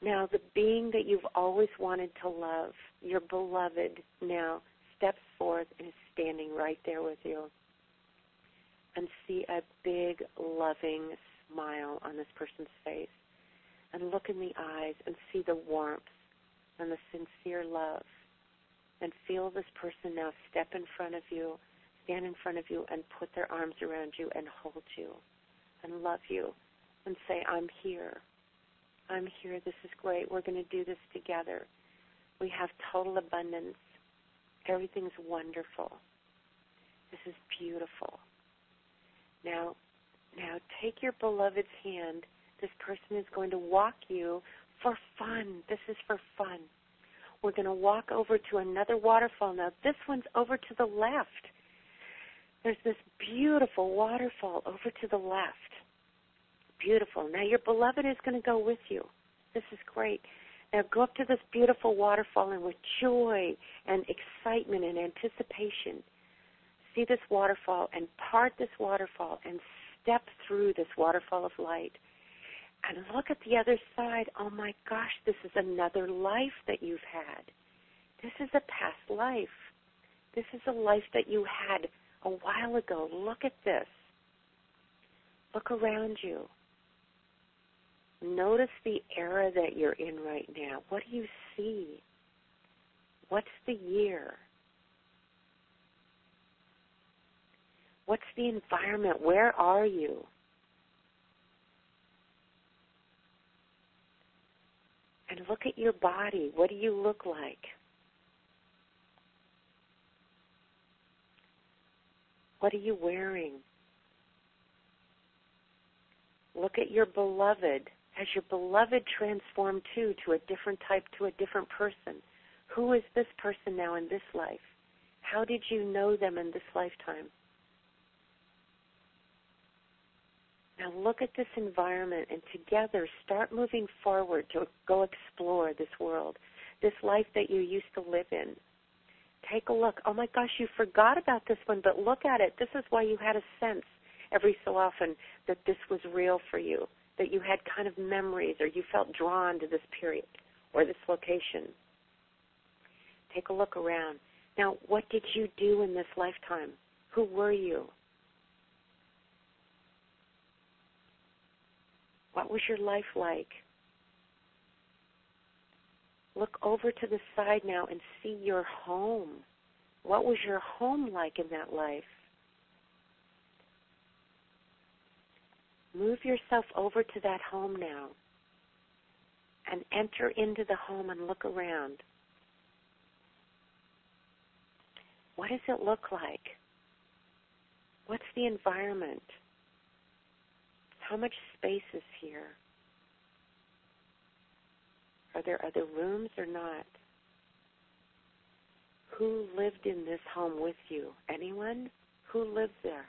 Now, the being that you've always wanted to love, your beloved, now steps forth and is standing right there with you and see a big, loving smile on this person's face. And look in the eyes and see the warmth and the sincere love. And feel this person now step in front of you, stand in front of you, and put their arms around you and hold you and love you and say, I'm here. I'm here. This is great. We're going to do this together. We have total abundance. Everything's wonderful. This is beautiful. Now, now take your beloved's hand. This person is going to walk you for fun. This is for fun. We're going to walk over to another waterfall. Now, this one's over to the left. There's this beautiful waterfall over to the left. Beautiful. Now, your beloved is going to go with you. This is great. Now, go up to this beautiful waterfall and with joy and excitement and anticipation, see this waterfall and part this waterfall and step through this waterfall of light and look at the other side. Oh my gosh, this is another life that you've had. This is a past life. This is a life that you had a while ago. Look at this. Look around you. Notice the era that you're in right now. What do you see? What's the year? What's the environment? Where are you? And look at your body. What do you look like? What are you wearing? Look at your beloved. Has your beloved transformed too to a different type, to a different person? Who is this person now in this life? How did you know them in this lifetime? Now look at this environment and together start moving forward to go explore this world, this life that you used to live in. Take a look. Oh my gosh, you forgot about this one, but look at it. This is why you had a sense every so often that this was real for you, that you had kind of memories or you felt drawn to this period or this location. Take a look around. Now, what did you do in this lifetime? Who were you? What was your life like? Look over to the side now and see your home. What was your home like in that life? Move yourself over to that home now and enter into the home and look around. What does it look like? What's the environment? How much space is here? Are there other rooms or not? Who lived in this home with you? Anyone? Who lives there?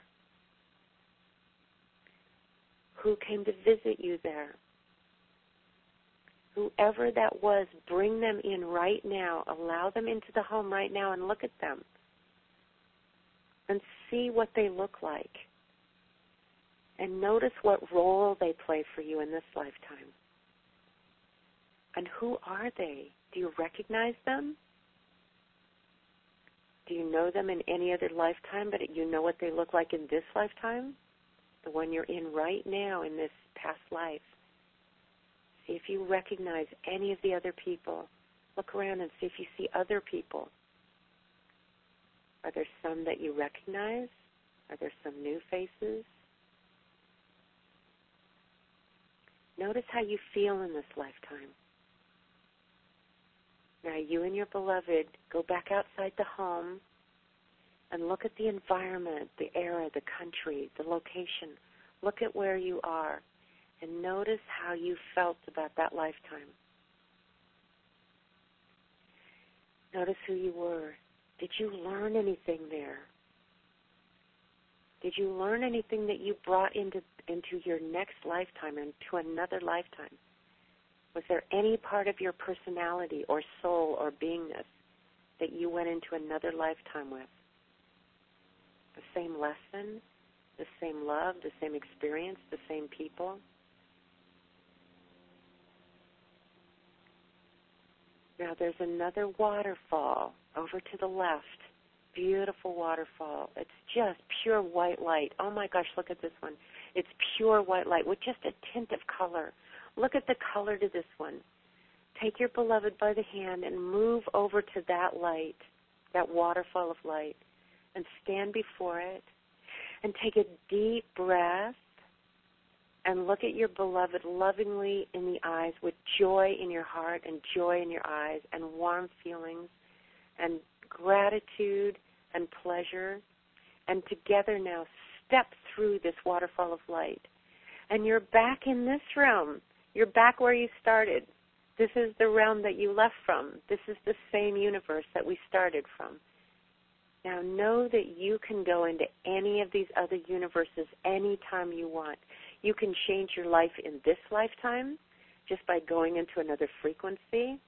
Who came to visit you there? Whoever that was, bring them in right now. Allow them into the home right now and look at them. And see what they look like. And notice what role they play for you in this lifetime. And who are they? Do you recognize them? Do you know them in any other lifetime, but you know what they look like in this lifetime? The one you're in right now in this past life. See if you recognize any of the other people. Look around and see if you see other people. Are there some that you recognize? Are there some new faces? Notice how you feel in this lifetime. Now, you and your beloved go back outside the home and look at the environment, the era, the country, the location. Look at where you are and notice how you felt about that lifetime. Notice who you were. Did you learn anything there? Did you learn anything that you brought into into your next lifetime, into another lifetime? Was there any part of your personality or soul or beingness that you went into another lifetime with? The same lesson, the same love, the same experience, the same people? Now there's another waterfall over to the left. Beautiful waterfall. It's just pure white light. Oh my gosh, look at this one. It's pure white light with just a tint of color. Look at the color to this one. Take your beloved by the hand and move over to that light, that waterfall of light, and stand before it and take a deep breath and look at your beloved lovingly in the eyes with joy in your heart and joy in your eyes and warm feelings and gratitude and pleasure. And together now step through this waterfall of light. And you're back in this realm. You're back where you started. This is the realm that you left from. This is the same universe that we started from. Now know that you can go into any of these other universes anytime you want. You can change your life in this lifetime just by going into another frequency.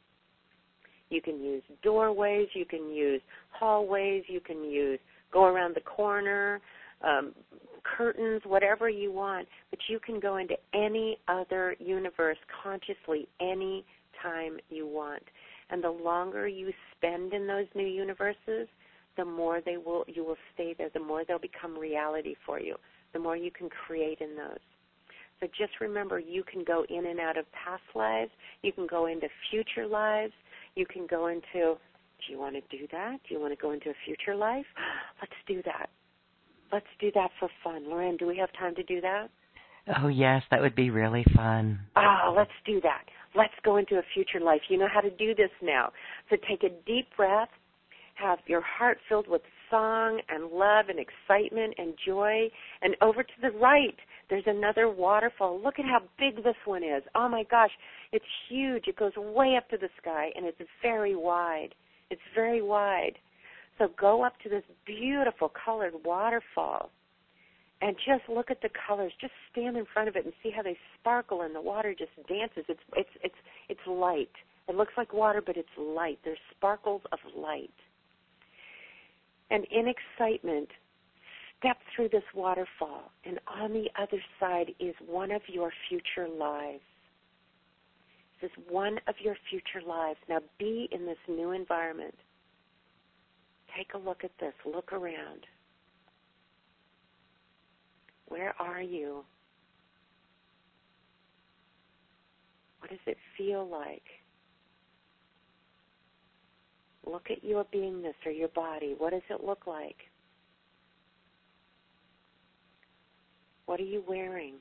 You can use doorways, you can use hallways, you can use go around the corner, um, curtains, whatever you want, but you can go into any other universe consciously any time you want. And the longer you spend in those new universes, the more they will you will stay there, the more they'll become reality for you, the more you can create in those. So just remember you can go in and out of past lives, you can go into future lives, you can go into do you want to do that? Do you want to go into a future life? Let's do that. Let's do that for fun. Loren, do we have time to do that? Oh, yes, that would be really fun. Ah, let's do that. Let's go into a future life. You know how to do this now. So take a deep breath have your heart filled with song and love and excitement and joy. And over to the right, there's another waterfall. Look at how big this one is. Oh my gosh, it's huge. It goes way up to the sky and it's very wide. It's very wide. So go up to this beautiful colored waterfall and just look at the colors. Just stand in front of it and see how they sparkle and the water just dances. It's it's it's it's light. It looks like water, but it's light. There's sparkles of light and in excitement, step through this waterfall, and on the other side is one of your future lives. This is one of your future lives. Now be in this new environment. Take a look at this. Look around. Where are you? What does it feel like? Look at your beingness or your body. What does it look like? What are you wearing?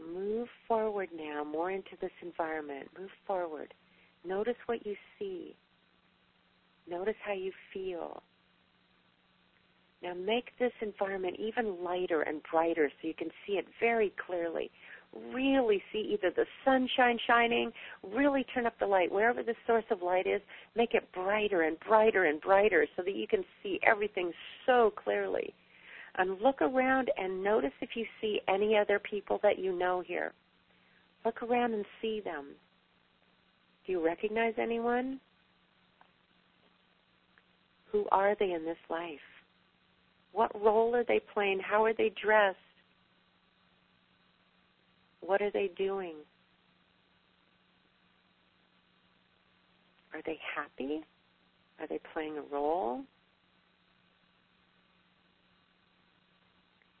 move forward now, more into this environment. Move forward. Notice what you see. Notice how you feel. Now make this environment even lighter and brighter so you can see it very clearly. Really see either the sunshine shining, really turn up the light. Wherever the source of light is, make it brighter and brighter and brighter so that you can see everything so clearly. And look around and notice if you see any other people that you know here. Look around and see them. Do you recognize anyone? Who are they in this life? What role are they playing? How are they dressed? What are they doing? Are they happy? Are they playing a role?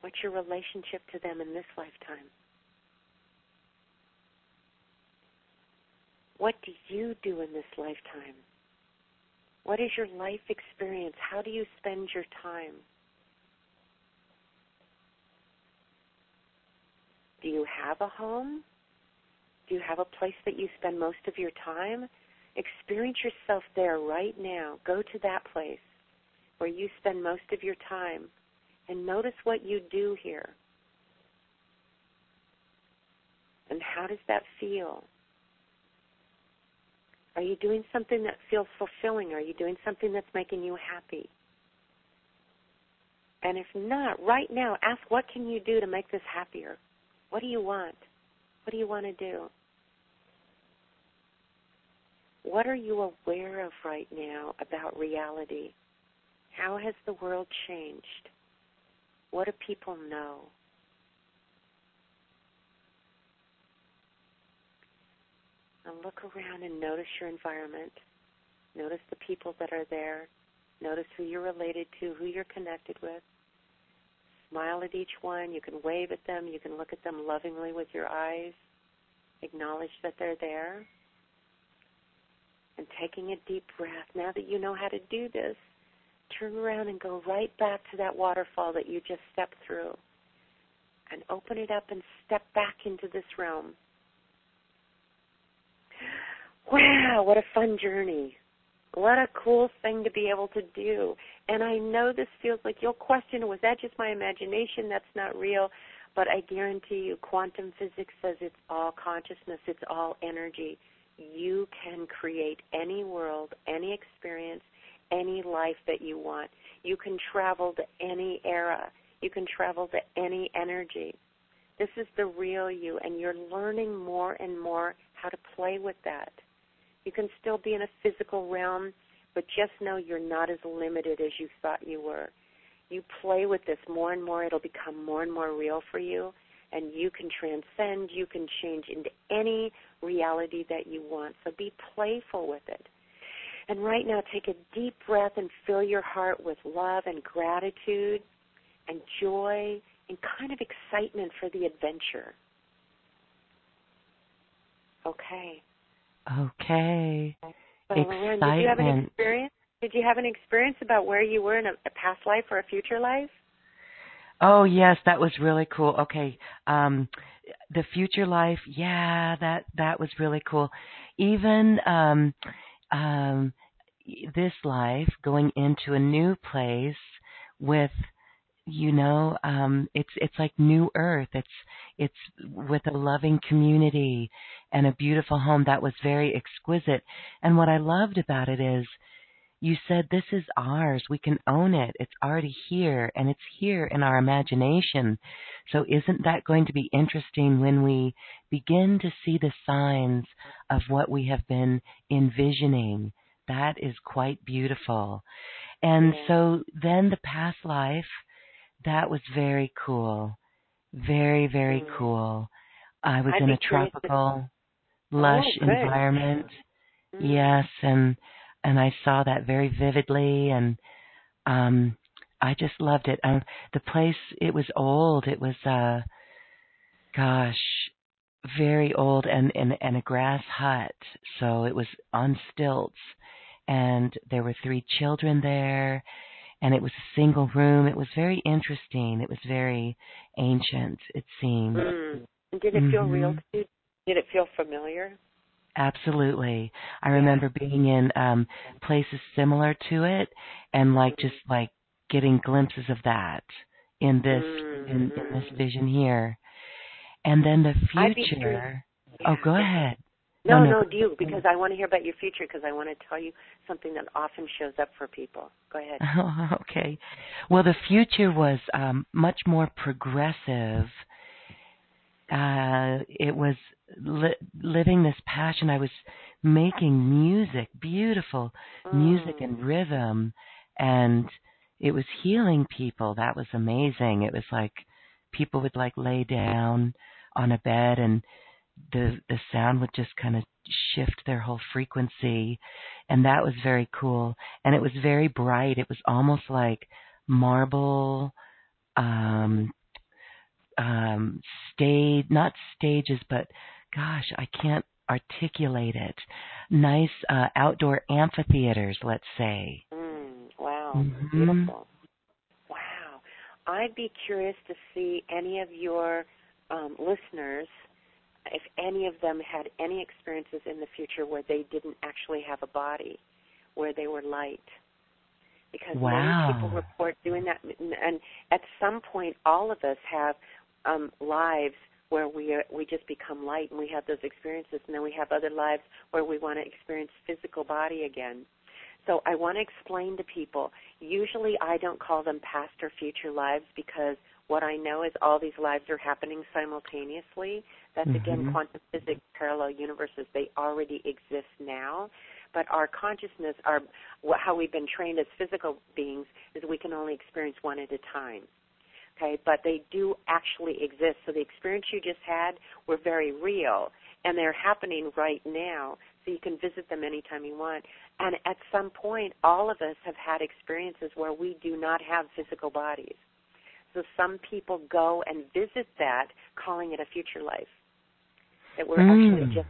What's your relationship to them in this lifetime? What do you do in this lifetime? What is your life experience? How do you spend your time? Do you have a home? Do you have a place that you spend most of your time? Experience yourself there right now. Go to that place where you spend most of your time and notice what you do here. And how does that feel? Are you doing something that feels fulfilling? Are you doing something that's making you happy? And if not, right now, ask what can you do to make this happier? What do you want? What do you want to do? What are you aware of right now about reality? How has the world changed? What do people know? Now look around and notice your environment. Notice the people that are there. Notice who you're related to, who you're connected with. Smile at each one. You can wave at them. You can look at them lovingly with your eyes. Acknowledge that they're there. And taking a deep breath, now that you know how to do this, turn around and go right back to that waterfall that you just stepped through. And open it up and step back into this realm. Wow, what a fun journey. What a cool thing to be able to do. And I know this feels like you'll question was that just my imagination? That's not real. But I guarantee you, quantum physics says it's all consciousness, it's all energy. You can create any world, any experience, any life that you want. You can travel to any era. You can travel to any energy. This is the real you, and you're learning more and more how to play with that. You can still be in a physical realm, but just know you're not as limited as you thought you were. You play with this more and more, it'll become more and more real for you, and you can transcend, you can change into any reality that you want. So be playful with it. And right now, take a deep breath and fill your heart with love and gratitude and joy and kind of excitement for the adventure. Okay. Okay. So, Excitement. did you have an experience? Did you have an experience about where you were in a, a past life or a future life? Oh yes, that was really cool. Okay. Um the future life, yeah, that that was really cool. Even um um this life going into a new place with you know um it's it's like new earth. It's it's with a loving community and a beautiful home. That was very exquisite. And what i loved about it is you said this is ours we can own it it's already here and it's here in our imagination so isn't that going to be interesting when we begin to see the signs of what we have been envisioning that is quite beautiful and so then the past life that was very cool. Very, very mm. cool. I was I'd in a tropical, lush oh, environment. Mm. Yes, and and I saw that very vividly and um I just loved it. Um the place it was old. It was uh gosh, very old and and and a grass hut. So it was on stilts and there were three children there and it was a single room. It was very interesting. It was very ancient, it seemed. Mm. Did it feel Mhm. real to you? Did it feel familiar? Absolutely. I remember being in um places similar to it and like Mm-hmm. just like getting glimpses of that in this in, in this Mhm. vision here. And then the future. Oh, go ahead. No, No, no, no. do you because I want to hear about your future because I want to tell you something that often shows up for people. Go ahead. Oh, okay. Well, the future was um, much more progressive. Uh, it was li- living this passion. I was making music, beautiful music Mm. and rhythm, and it was healing people. That was amazing. It was like people would like lay down on a bed and the the sound would just kind of shift their whole frequency and that was very cool and it was very bright it was almost like marble um um stage not stages but gosh i can't articulate it nice uh outdoor amphitheaters let's say Mm, wow, Mhm. beautiful. Wow. I'd be curious to see any of your um, listeners, if any of them had any experiences in the future where they didn't actually have a body, where they were light. Because many people report doing that, and at some point, all of us have um, lives where we are, we just become light and we have those experiences, and then we have other lives where we want to experience physical body again. So I want to explain to people. Usually I don't call them past or future lives because what I know is all these lives are happening simultaneously. That's again Mhm. quantum physics, parallel universes. They already exist now. But our consciousness, our how we've been trained as physical beings, is we can only experience one at a time. Okay, but they do actually exist. So the experience you just had were very real, and they're happening right now. So you can visit them anytime you want. And at some point, all of us have had experiences where we do not have physical bodies. So some people go and visit that, calling it a future life. That we're Mm. actually just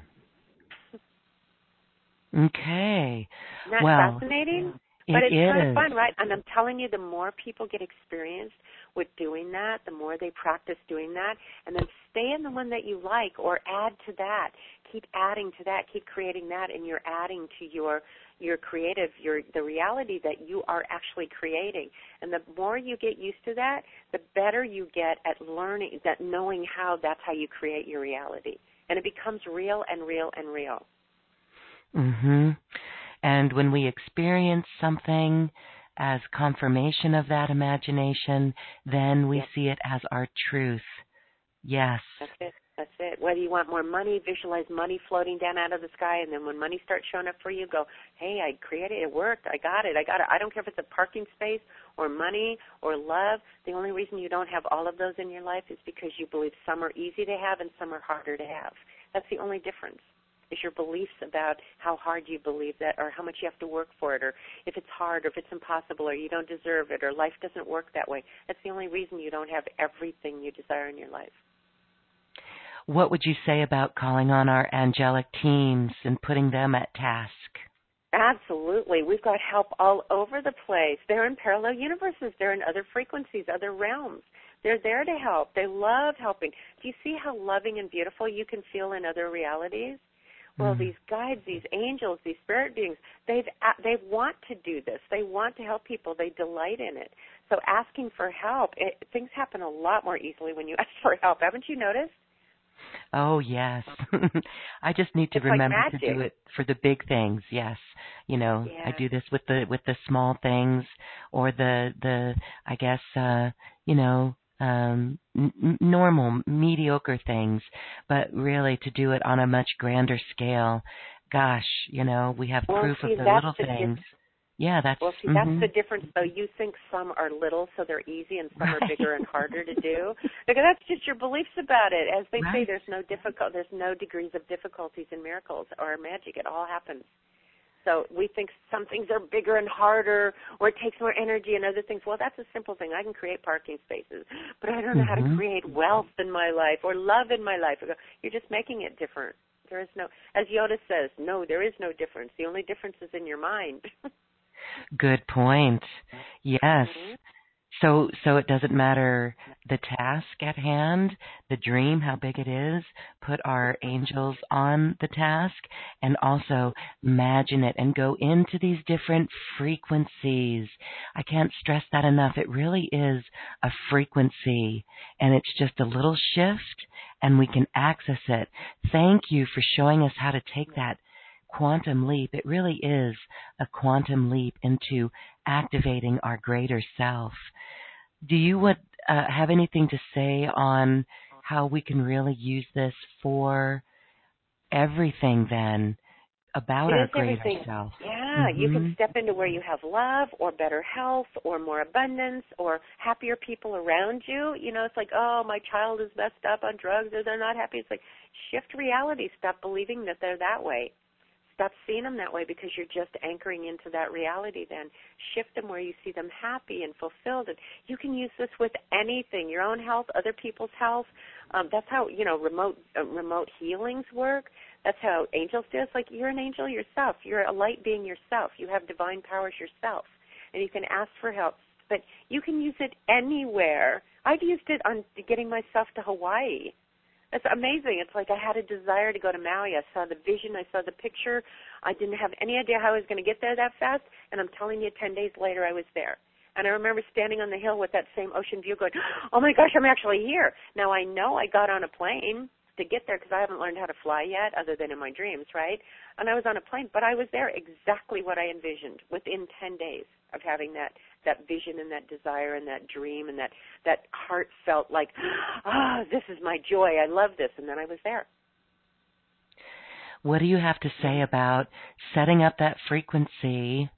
Okay. that Well, fascinating? It but it's kind of fun, right? And I'm telling you, the more people get experienced with doing that, the more they practice doing that, and then stay in the one that you like or add to that. Keep adding to that. Keep creating that, and you're adding to your your creative, your the reality that you are actually creating. And the more you get used to that, the better you get at learning that, knowing how that's how you create your reality, and it becomes real and real and real. Mhm. And when we experience something as confirmation of that imagination, then we Yep. see it as our truth. Yes. That's it. That's it. Whether you want more money, visualize money floating down out of the sky, and then when money starts showing up for you, go, "Hey, I created it. it. Worked. I got it. I got it." I don't care if it's a parking space or money or love. The only reason you don't have all of those in your life is because you believe some are easy to have and some are harder to have. That's the only difference. Is your beliefs about how hard you believe that, or how much you have to work for it, or if it's hard, or if it's impossible, or you don't deserve it, or life doesn't work that way. That's the only reason you don't have everything you desire in your life. What would you say about calling on our angelic teams and putting them at task? Absolutely. We've got help all over the place. They're in parallel universes. They're in other frequencies, other realms. They're there to help. They love helping. Do you see how loving and beautiful you can feel in other realities? Well, Mm. these guides, these angels, these spirit beings, they've they want to do this. They want to help people. They delight in it. So asking for help, it, things happen a lot more easily when you ask for help. Haven't you noticed? Oh yes. I just need to It's like remember to do it for the big things. Yes. You know, I do this with the with the small things or the the I guess uh, you know, um n- normal mediocre things, but really to do it on a much grander scale. Gosh, you know, we have Well, proof see, of the that's little the things. Yeah, that's Well, see, that's mhm. the difference, though. You think some are little, so they're easy, and some are bigger and harder to do. Because that's just your beliefs about it. As they say, there's no difficult, there's no degrees of difficulties in miracles or magic. It all happens. So we think some things are bigger and harder, or it takes more energy, and other things. Well, that's a simple thing. I can create parking spaces, but I don't know how to Mhm. create wealth in my life or love in my life. You're just making it different. There is no, as Yoda says, no, there is no difference. The only difference is in your mind. Good point. Yes. Mhm. So so it doesn't matter the task at hand, the dream, how big it is. Put our angels on the task and also imagine it and go into these different frequencies. I can't stress that enough. It really is a frequency and it's just a little shift and we can access it. Thank you for showing us how to take that quantum leap. It really is a quantum leap into activating our greater self. Do you would uh, have anything to say on how we can really use this for everything then about it our greater everything. self? Yeah, mm-hmm. you can step into where you have love or better health or more abundance or happier people around you. You know, it's like, oh, my child is messed up on drugs or they're not happy. It's like shift reality. Stop believing that they're that way stop seeing them that way because you're just anchoring into that reality then. Shift them where you see them happy and fulfilled. And you can use this with anything your own health other people's health. Um, that's how you know remote uh, remote healings work. That's how angels do it's like you're an angel yourself. You're a light being yourself. You have divine powers yourself. And you can ask for help. But you can use it anywhere. I've used it on getting myself to hawaii it's amazing. It's like I had a desire to go to Maui. I saw the vision. I saw the picture. I didn't have any idea how I was going to get there that fast. And I'm telling you, 10 days later, I was there. And I remember standing on the hill with that same ocean view going, oh my gosh, I'm actually here. Now I know I got on a plane to get there because I haven't learned how to fly yet other than in my dreams, right? And I was on a plane, but I was there exactly what I envisioned within 10 days of having that that vision and that desire and that dream and that that heartfelt like ah oh, this is my joy. I love this. And then i was there. What do you have to say about setting up that frequency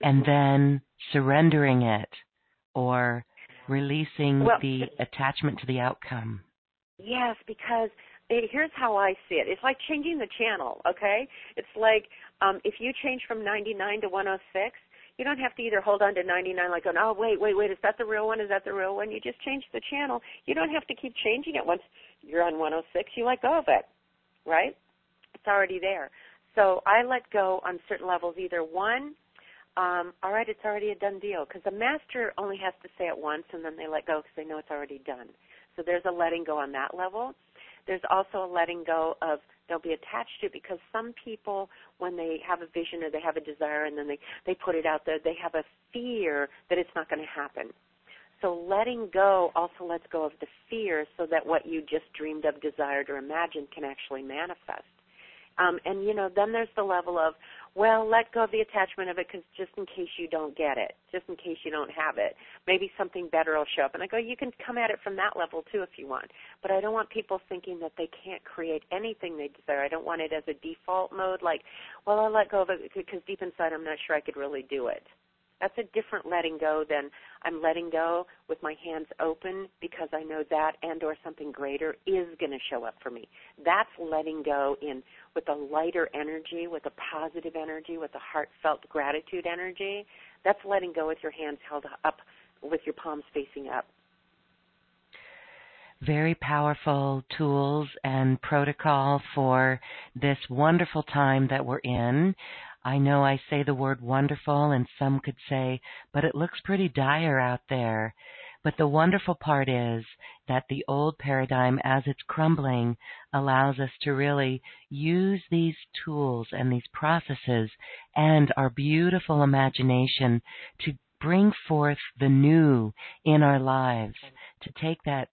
and then surrendering it or releasing well, the attachment to the outcome yes because it, here's how I see it. It's like changing the channel, okay? It's like um, if you change from 99 to 106, you don't have to either hold on to 99 like going, oh wait, wait, wait, is that the real one? Is that the real one? You just change the channel. You don't have to keep changing it. Once you're on 106, you let go of it, right? It's already there. So I let go on certain levels. Either one, um, all right, it's already a done deal because the master only has to say it once and then they let go because they know it's already done. So there's a letting go on that level. There's also a letting go of they'll be attached to because some people when they have a vision or they have a desire and then they they put it out there they have a fear that it's not going to happen so letting go also lets go of the fear so that what you just dreamed of desired or imagined can actually manifest um, and you know, then there's the level of, well, let go of the attachment of it because just in case you don't get it, just in case you don't have it, maybe something better will show up. And I go, you can come at it from that level too if you want. But I don't want people thinking that they can't create anything they desire. I don't want it as a default mode, like, well, I'll let go of it because deep inside I'm not sure I could really do it. That's a different letting go than I'm letting go with my hands open because I know that and or something greater is going to show up for me. That's letting go in with a lighter energy, with a positive energy, with a heartfelt gratitude energy. That's letting go with your hands held up with your palms facing up. Very powerful tools and protocol for this wonderful time that we're in. I know I say the word wonderful, and some could say, but it looks pretty dire out there. But the wonderful part is that the old paradigm, as it's crumbling, allows us to really use these tools and these processes and our beautiful imagination to bring forth the new in our lives, to take that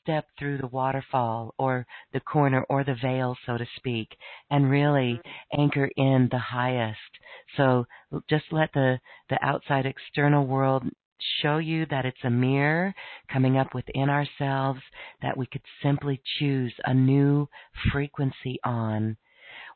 step through the waterfall or the corner or the veil, so to speak, and really mm-hmm. anchor in the highest. So just let the, the outside external world show you that it's a mirror coming up within ourselves that we could simply choose a new frequency on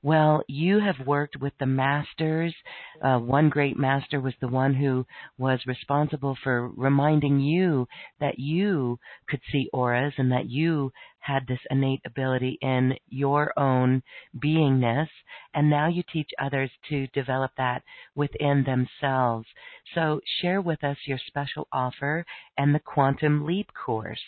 well, you have worked with the masters. Uh, one great master was the one who was responsible for reminding you that you could see auras and that you had this innate ability in your own beingness. And now you teach others to develop that within themselves. So share with us your special offer and the Quantum Leap course.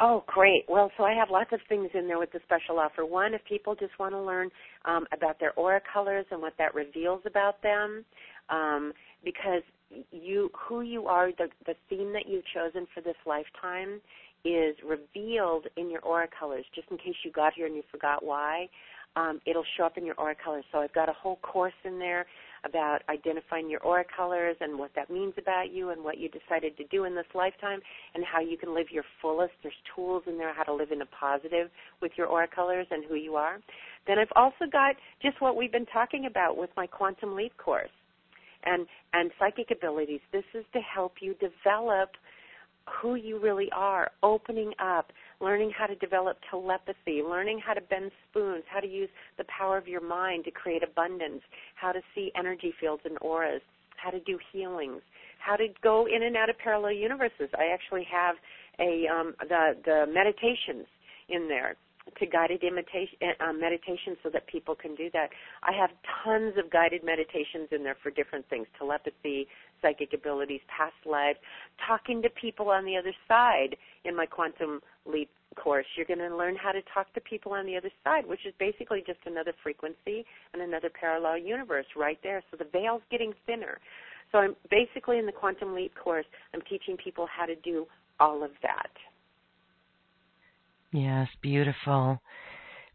Oh, great. Well, so I have lots of things in there with the special offer. One, if people just want to learn um, about their aura colors and what that reveals about them, um, because you, who you are, the, the theme that you've chosen for this lifetime is revealed in your aura colors. Just in case you got here and you forgot why, um, it'll show up in your aura colors. So I've got a whole course in there about identifying your aura colors and what that means about you and what you decided to do in this lifetime and how you can live your fullest. There's tools in there how to live in a positive with your aura colors and who you are. Then I've also got just what we've been talking about with my Quantum Leap course and and psychic abilities. This is to help you develop who you really are, opening up, learning how to develop telepathy, learning how to bend spoons, how to use the power of your mind to create abundance, how to see energy fields and auras, how to do healings, how to go in and out of parallel universes. I actually have a um, the the meditations in there to guided imitation, uh, meditation so that people can do that. I have tons of guided meditations in there for different things telepathy, psychic abilities, past lives, talking to people on the other side in my Quantum Leap course. You're going to learn how to talk to people on the other side, which is basically just another frequency and another parallel universe right there. So the veil's getting thinner. So I'm basically in the Quantum Leap course, I'm teaching people how to do all of that. Yes, beautiful.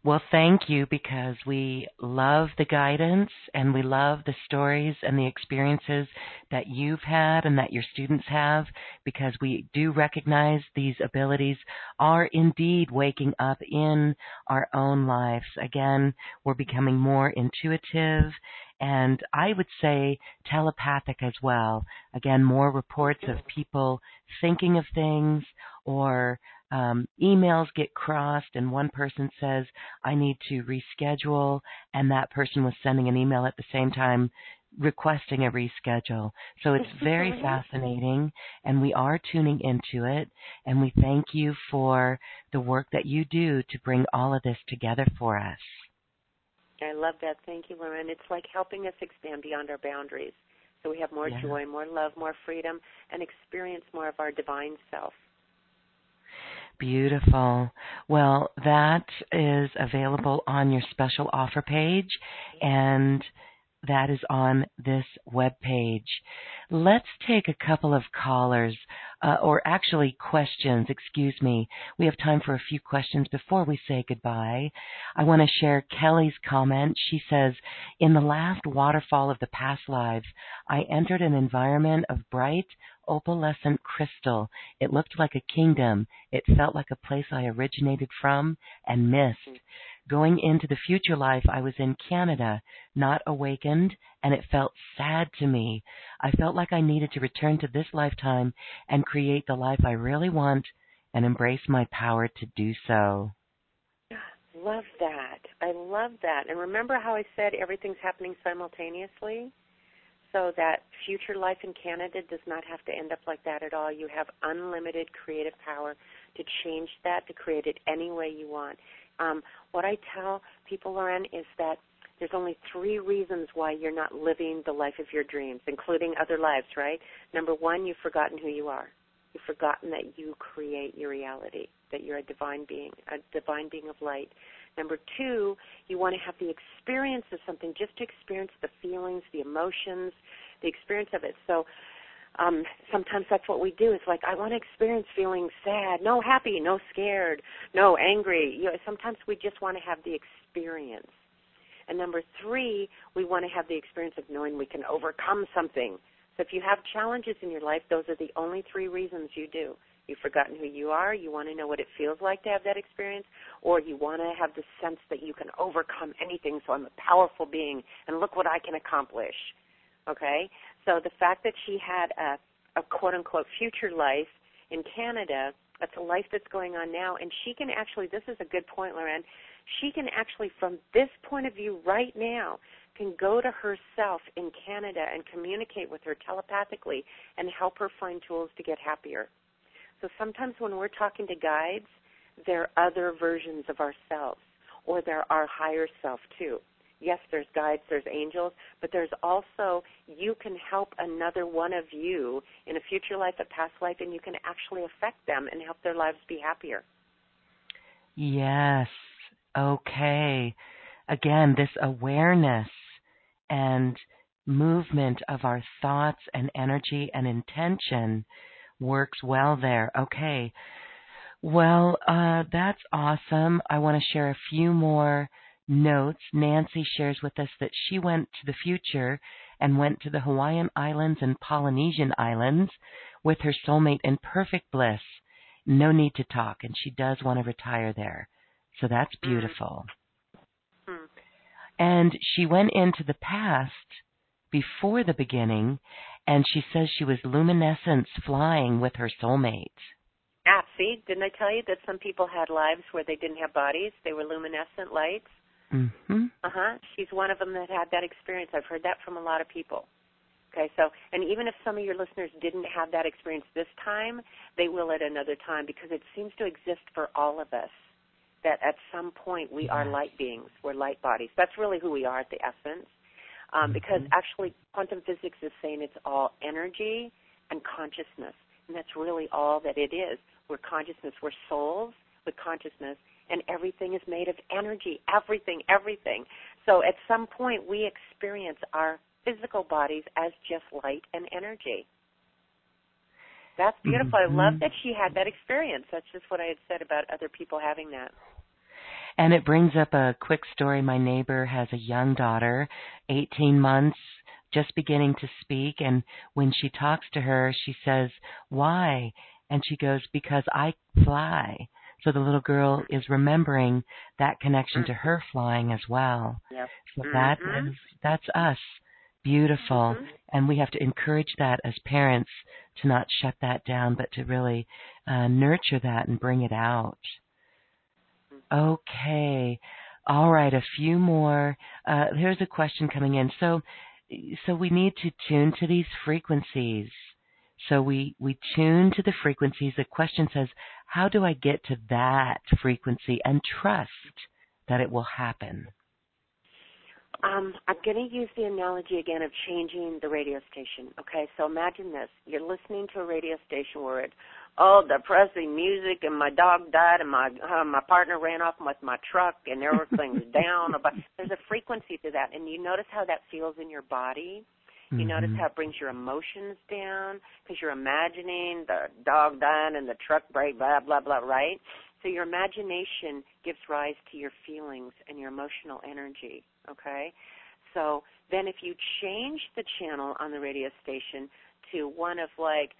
Well, thank you because we love the guidance and we love the stories and the experiences that you've had and that your students have because we do recognize these abilities are indeed waking up in our own lives. Again, we're becoming more intuitive and I would say telepathic as well. Again, more reports of people thinking of things or um, emails get crossed and one person says, I need to reschedule, and that person was sending an email at the same time requesting a reschedule. So it's very fascinating, and we are tuning into it, and we thank you for the work that you do to bring all of this together for us. I love that. Thank you, Loren. It's like helping us expand beyond our boundaries. So we have more yeah. joy, more love, more freedom, and experience more of our divine self. Beautiful. Well, that is available on your special offer page and that is on this web page. Let's take a couple of callers, uh, or actually questions, excuse me. We have time for a few questions before we say goodbye. I want to share Kelly's comment. She says, In the last waterfall of the past lives, I entered an environment of bright, opalescent crystal. It looked like a kingdom. It felt like a place I originated from and missed. Going into the future life, I was in Canada, not awakened, and it felt sad to me. I felt like I needed to return to this lifetime and create the life I really want and embrace my power to do so. Love that. I love that. And remember how I said everything's happening simultaneously? So that future life in Canada does not have to end up like that at all. You have unlimited creative power to change that, to create it any way you want. Um, what I tell people, Loren, is that there's only three reasons why you're not living the life of your dreams, including other lives, right? Number one, you've forgotten who you are. You've forgotten that you create your reality, that you're a divine being, a divine being of light. Number two, you want to have the experience of something, just to experience the feelings, the emotions, the experience of it. So um, sometimes that's what we do. It's like I want to experience feeling sad, no happy, no scared, no angry. You know, sometimes we just want to have the experience. And number three, we want to have the experience of knowing we can overcome something. So if you have challenges in your life, those are the only three reasons you do. You've forgotten who you are. You want to know what it feels like to have that experience, or you want to have the sense that you can overcome anything. So I'm a powerful being, and look what I can accomplish. Okay. So the fact that she had a, a quote unquote future life in Canada, that's a life that's going on now, and she can actually. This is a good point, Loren. She can actually, from this point of view right now, can go to herself in Canada and communicate with her telepathically and help her find tools to get happier. So sometimes when we're talking to guides, they're other versions of ourselves, or they're our higher self too. yes, there's guides, there's angels, but there's also you can help another one of you in a future life, a past life, and you can actually affect them and help their lives be happier. Yes. Okay. Again, this awareness and movement of our thoughts and energy and intention works well there. Okay. Well, uh, that's awesome. I want to share a few more notes. Nancy shares with us that she went to the future and went to the Hawaiian Islands and Polynesian Islands with her soulmate in perfect bliss. No need to talk, and she does want to retire there. So that's mm. beautiful. Mm. And she went into the past before the beginning, and she says she was luminescence flying with her soulmate. Ah, see, didn't I tell you that some people had lives where they didn't have bodies? They were luminescent lights. Mm-hmm. Uh huh. She's one of them that had that experience. I've heard that from a lot of people. Okay, so and even if some of your listeners didn't have that experience this time, they will at another time because it seems to exist for all of us. That at some point we are light beings, we're light bodies. That's really who we are at the essence. Um, mm-hmm. Because actually, quantum physics is saying it's all energy and consciousness, and that's really all that it is. We're consciousness. We're souls with consciousness, and everything is made of energy. Everything, everything. So at some point, we experience our physical bodies as just light and energy. That's beautiful. Mm-hmm. I love mm-hmm. that she had that experience. That's just what I had said about other people having that. And it brings up a quick story. My neighbor has a young daughter, 18 months, just beginning to speak. And when she talks to her, she says, Why? And she goes, Because I fly. So the little girl is remembering that connection to her flying as well. Yep. So that mm-hmm. is, that's us. Beautiful. Mm-hmm. And we have to encourage that as parents to not shut that down, but to really uh, nurture that and bring it out. Okay. All right, a few more. Uh, here's a question coming in. So, so we need to tune to these frequencies. So we, we tune to the frequencies. The question says, how do I get to that frequency and trust that it will happen? Um, I'm going to use the analogy again of changing the radio station. Okay, so imagine this: you're listening to a radio station where it's all depressing music, and my dog died, and my uh, my partner ran off with my truck, and everything's down. But there's a frequency to that, and you notice how that feels in your body. You mm-hmm. notice how it brings your emotions down because you're imagining the dog dying and the truck break, blah blah blah, right? So your imagination gives rise to your feelings and your emotional energy, okay? So then if you change the channel on the radio station to one of like,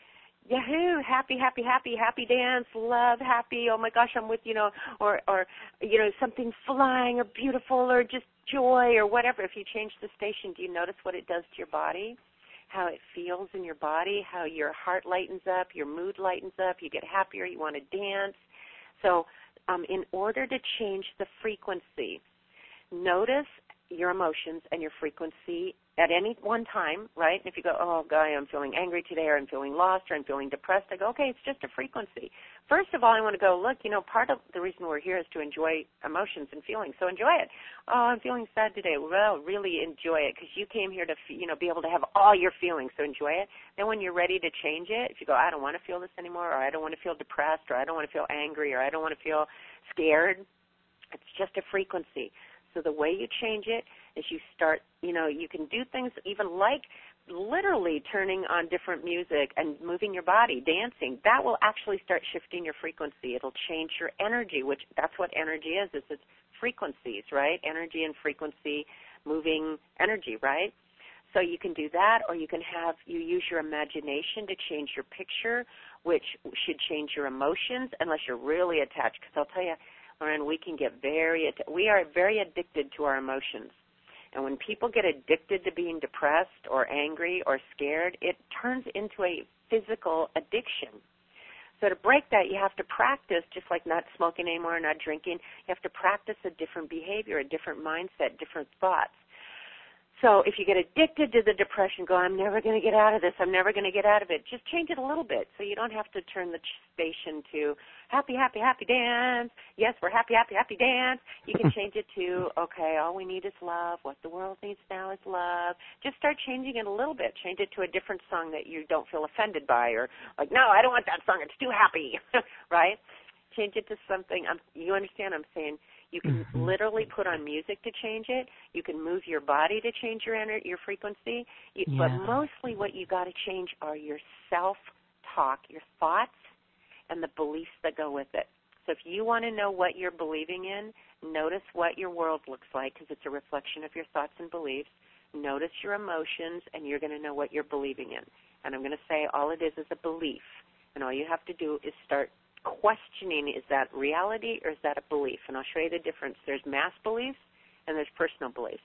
Yahoo, happy, happy, happy, happy dance, love, happy, oh my gosh, I'm with you know, or or you know, something flying or beautiful or just joy or whatever. If you change the station, do you notice what it does to your body? How it feels in your body, how your heart lightens up, your mood lightens up, you get happier, you want to dance, so, um, in order to change the frequency, notice your emotions and your frequency at any one time, right? if you go, oh, guy, I'm feeling angry today, or I'm feeling lost, or I'm feeling depressed, I go, okay, it's just a frequency. First of all, I want to go, look, you know, part of the reason we're here is to enjoy emotions and feelings, so enjoy it. Oh, I'm feeling sad today. Well, really enjoy it because you came here to, you know, be able to have all your feelings, so enjoy it. Then when you're ready to change it, if you go, I don't want to feel this anymore, or I don't want to feel depressed, or I don't want to feel angry, or I don't want to feel scared, it's just a frequency. So the way you change it is you start, you know, you can do things even like literally turning on different music and moving your body, dancing. That will actually start shifting your frequency. It'll change your energy, which that's what energy is. It's, it's frequencies, right? Energy and frequency, moving energy, right? So you can do that, or you can have you use your imagination to change your picture, which should change your emotions, unless you're really attached. Because I'll tell you, Loren, we can get very, we are very addicted to our emotions. And when people get addicted to being depressed or angry or scared, it turns into a physical addiction. So to break that, you have to practice, just like not smoking anymore, not drinking, you have to practice a different behavior, a different mindset, different thoughts. So if you get addicted to the depression, go, I'm never going to get out of this. I'm never going to get out of it. Just change it a little bit so you don't have to turn the station to happy, happy, happy dance. Yes, we're happy, happy, happy dance. You can change it to, okay, all we need is love. What the world needs now is love. Just start changing it a little bit. Change it to a different song that you don't feel offended by or like, no, I don't want that song. It's too happy, right? Change it to something. I'm, you understand? what I'm saying you can mm-hmm. literally put on music to change it. You can move your body to change your energy, your frequency. You, yeah. But mostly, what you got to change are your self-talk, your thoughts, and the beliefs that go with it. So if you want to know what you're believing in, notice what your world looks like because it's a reflection of your thoughts and beliefs. Notice your emotions, and you're going to know what you're believing in. And I'm going to say all it is is a belief. And all you have to do is start questioning is that reality or is that a belief? And I'll show you the difference. There's mass beliefs and there's personal beliefs.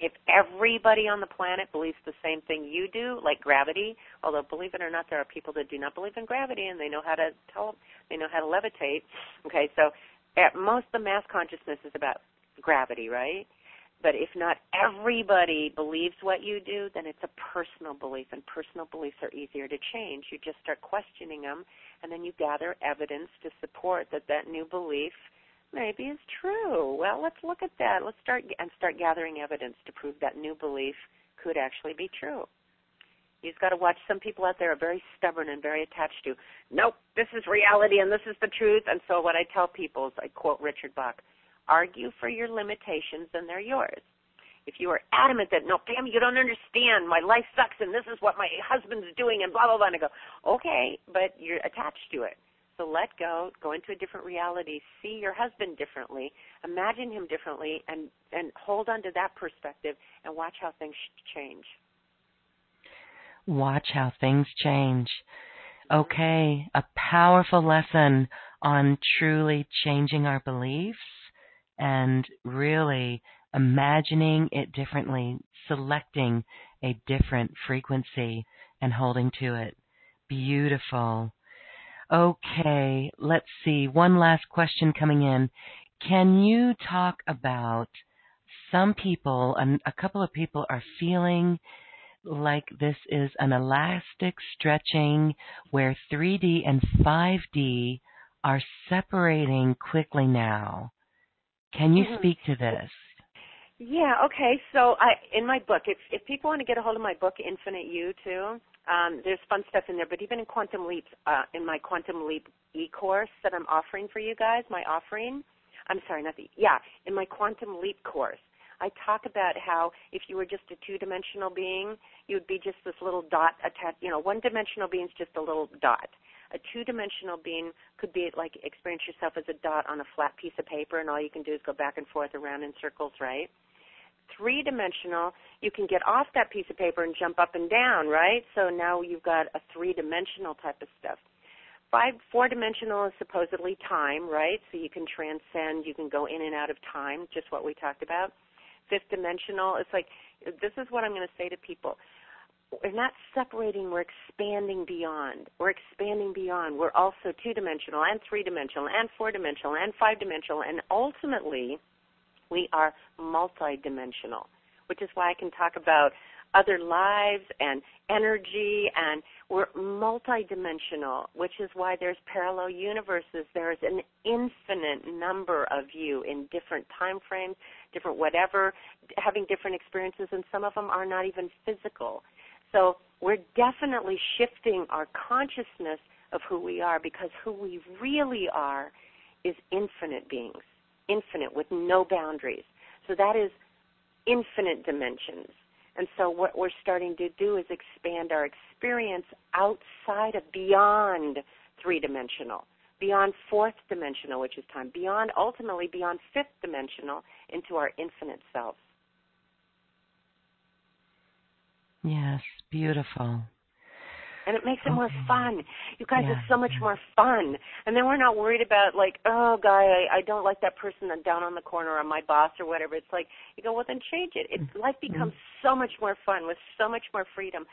If everybody on the planet believes the same thing you do, like gravity, although believe it or not, there are people that do not believe in gravity and they know how to tell, they know how to levitate. Okay, so at most the mass consciousness is about gravity, right? But if not everybody believes what you do, then it's a personal belief, and personal beliefs are easier to change. You just start questioning them, and then you gather evidence to support that that new belief maybe is true. Well, let's look at that. Let's start and start gathering evidence to prove that new belief could actually be true. You've got to watch some people out there are very stubborn and very attached to, nope, this is reality and this is the truth. And so what I tell people is I quote Richard Bach, argue for your limitations and they're yours. If you are adamant that, no, Pam, you don't understand, my life sucks and this is what my husband's doing and blah, blah, blah, and I go, okay, but you're attached to it. So let go, go into a different reality, see your husband differently, imagine him differently, and, and hold on to that perspective and watch how things change. Watch how things change. Okay, a powerful lesson on truly changing our beliefs and really imagining it differently, selecting a different frequency and holding to it. Beautiful. Okay, let's see. One last question coming in. Can you talk about some people, a couple of people are feeling like this is an elastic stretching where 3D and 5D are separating quickly now. Can you mm-hmm. speak to this? Yeah, okay. So I in my book, if if people want to get a hold of my book, Infinite You too, um, there's fun stuff in there. But even in Quantum Leap, uh, in my Quantum Leap e-course that I'm offering for you guys, my offering, I'm sorry, not the yeah, in my Quantum Leap course, I talk about how if you were just a two-dimensional being, you would be just this little dot attached. You know, one-dimensional being is just a little dot a two-dimensional being could be like experience yourself as a dot on a flat piece of paper, and all you can do is go back and forth around in circles, right? Three-dimensional, you can get off that piece of paper and jump up and down, right? So now you've got a three-dimensional type of stuff. Five, four-dimensional is supposedly time, right? So you can transcend, you can go in and out of time, just what we talked about. Fifth dimensional, it's like this is what I'm going to say to people we're not separating, we're expanding beyond. We're expanding beyond. We're also two dimensional and three dimensional and four dimensional and five dimensional and ultimately we are multidimensional, which is why I can talk about other lives and energy and we're multidimensional, which is why there's parallel universes. There's an infinite number of you in different time frames, different whatever, having different experiences and some of them are not even physical. So we're definitely shifting our consciousness of who we are because who we really are is infinite beings, infinite with no boundaries. So that is infinite dimensions. And so what we're starting to do is expand our experience outside of beyond three dimensional, beyond fourth dimensional, which is time, beyond ultimately beyond fifth dimensional into our infinite selves. Yes, beautiful. And it makes it okay. more fun. You guys yeah. are so much more fun. And then we're not worried about like, oh, guy, I, I don't like that person down on the corner or my boss or whatever. It's like you go, well, then change it. It life mm-hmm. becomes mm-hmm. so much more fun with so much more freedom.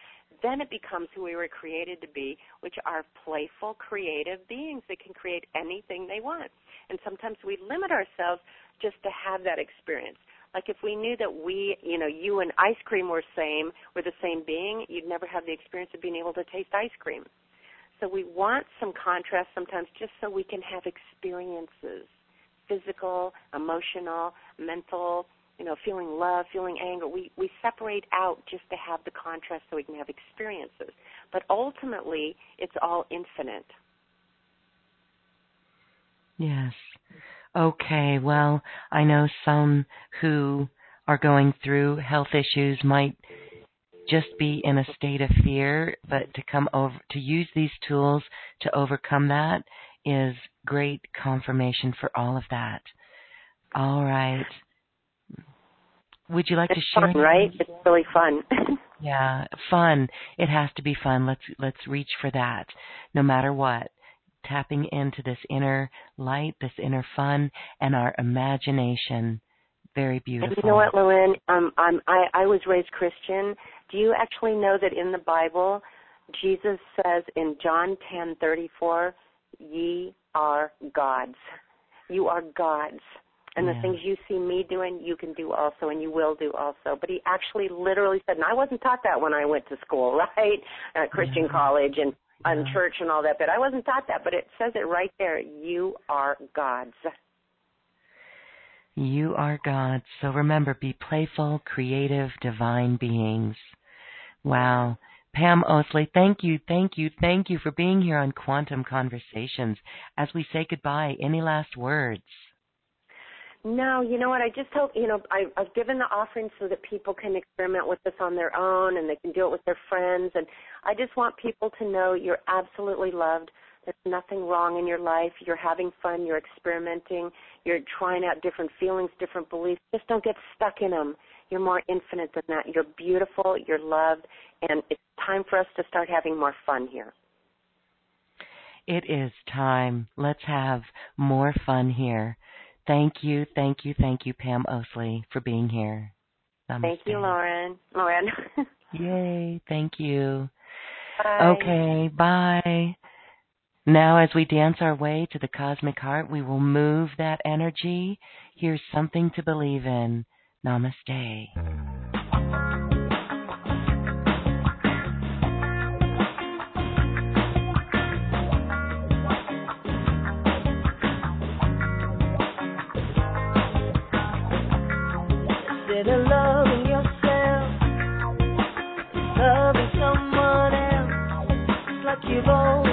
Then it becomes who we were created to be, which are playful, creative beings that can create anything they want. And sometimes we limit ourselves just to have that experience Like if we knew that we, you know, you and ice cream were same, were the same being, you'd never have the experience of being able to taste ice cream. So we want some contrast sometimes just so we can have experiences, physical, emotional, mental, you know, feeling love, feeling anger. We we separate out just to have the contrast so we can have experiences. But ultimately, it's all infinite. Yes. Okay. Well, I know some who are going through health issues might just be in a state of fear, but to come over to use these tools to overcome that is great confirmation for all of that. All right. Would you like it's to share? Fun, right? It's really fun. yeah, fun. It has to be fun. Let's let's reach for that, no matter what. Tapping into this inner light, this inner fun, and our imagination. Very beautiful. And you know what, Lorraine? Um, I'm, I I was raised Christian. Do you actually know that in the Bible, Jesus says in John ten thirty four, "Ye are gods." You are gods. And yeah. the things you see me doing, you can do also, and you will do also. But he actually literally said, and I wasn't taught that when I went to school, right? At Christian yeah. college and on church and all that, but I wasn't taught that. But it says it right there. You are God's. You are God's. So remember, be playful, creative, divine beings. Wow. Pam Oslie, thank you, thank you, thank you for being here on Quantum Conversations. As we say goodbye, any last words? No, you know what? I just hope, you know, I, I've given the offering so that people can experiment with this on their own and they can do it with their friends. And I just want people to know you're absolutely loved. There's nothing wrong in your life. You're having fun. You're experimenting. You're trying out different feelings, different beliefs. Just don't get stuck in them. You're more infinite than that. You're beautiful. You're loved. And it's time for us to start having more fun here. It is time. Let's have more fun here. Thank you, thank you, thank you, Pam Oslie, for being here. Namaste. Thank you, Loren. Loren. Yay, thank you. Bye. Okay, bye. Now, as we dance our way to the cosmic heart, we will move that energy. Here's something to believe in. Namaste. evil.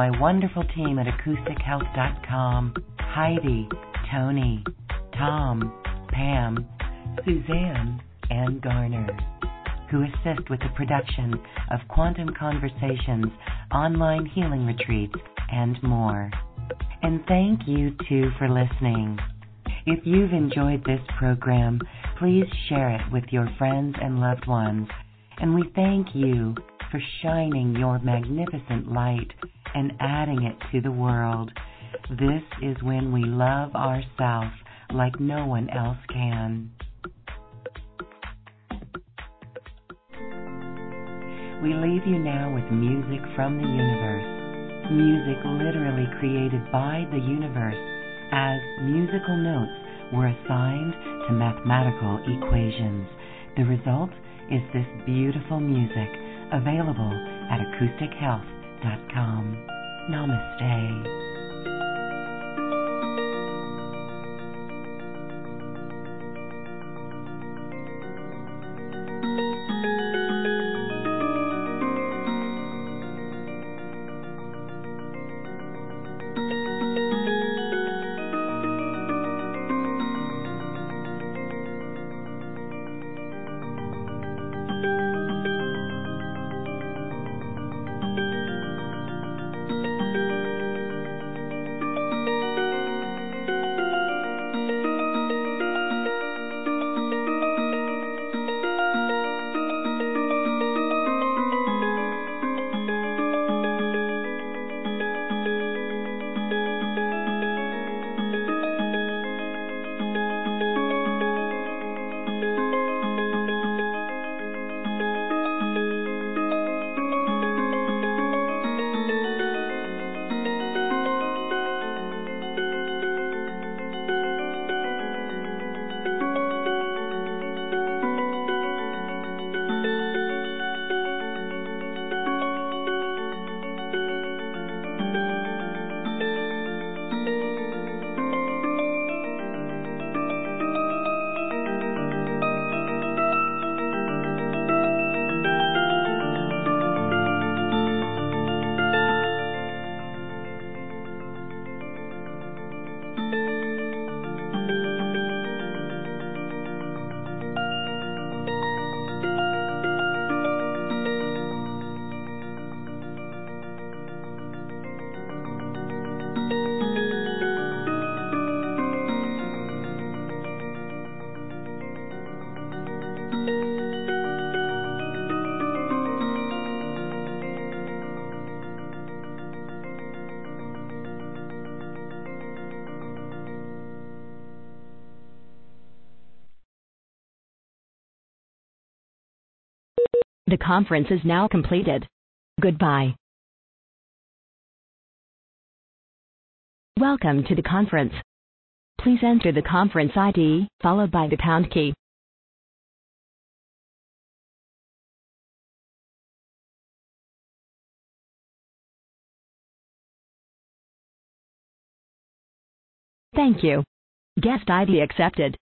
My wonderful team at acoustichealth.com Heidi, Tony, Tom, Pam, Suzanne, and Garner, who assist with the production of Quantum Conversations, online healing retreats, and more. And thank you too for listening. If you've enjoyed this program, please share it with your friends and loved ones. And we thank you for shining your magnificent light and adding it to the world. This is when we love ourselves like no one else can. We leave you now with music from the universe. Music literally created by the universe as musical notes were assigned to mathematical equations. The result is this beautiful music available at acoustichealth.com. Namaste. Conference is now completed. Goodbye. Welcome to the conference. Please enter the conference ID followed by the pound key. Thank you. Guest ID accepted.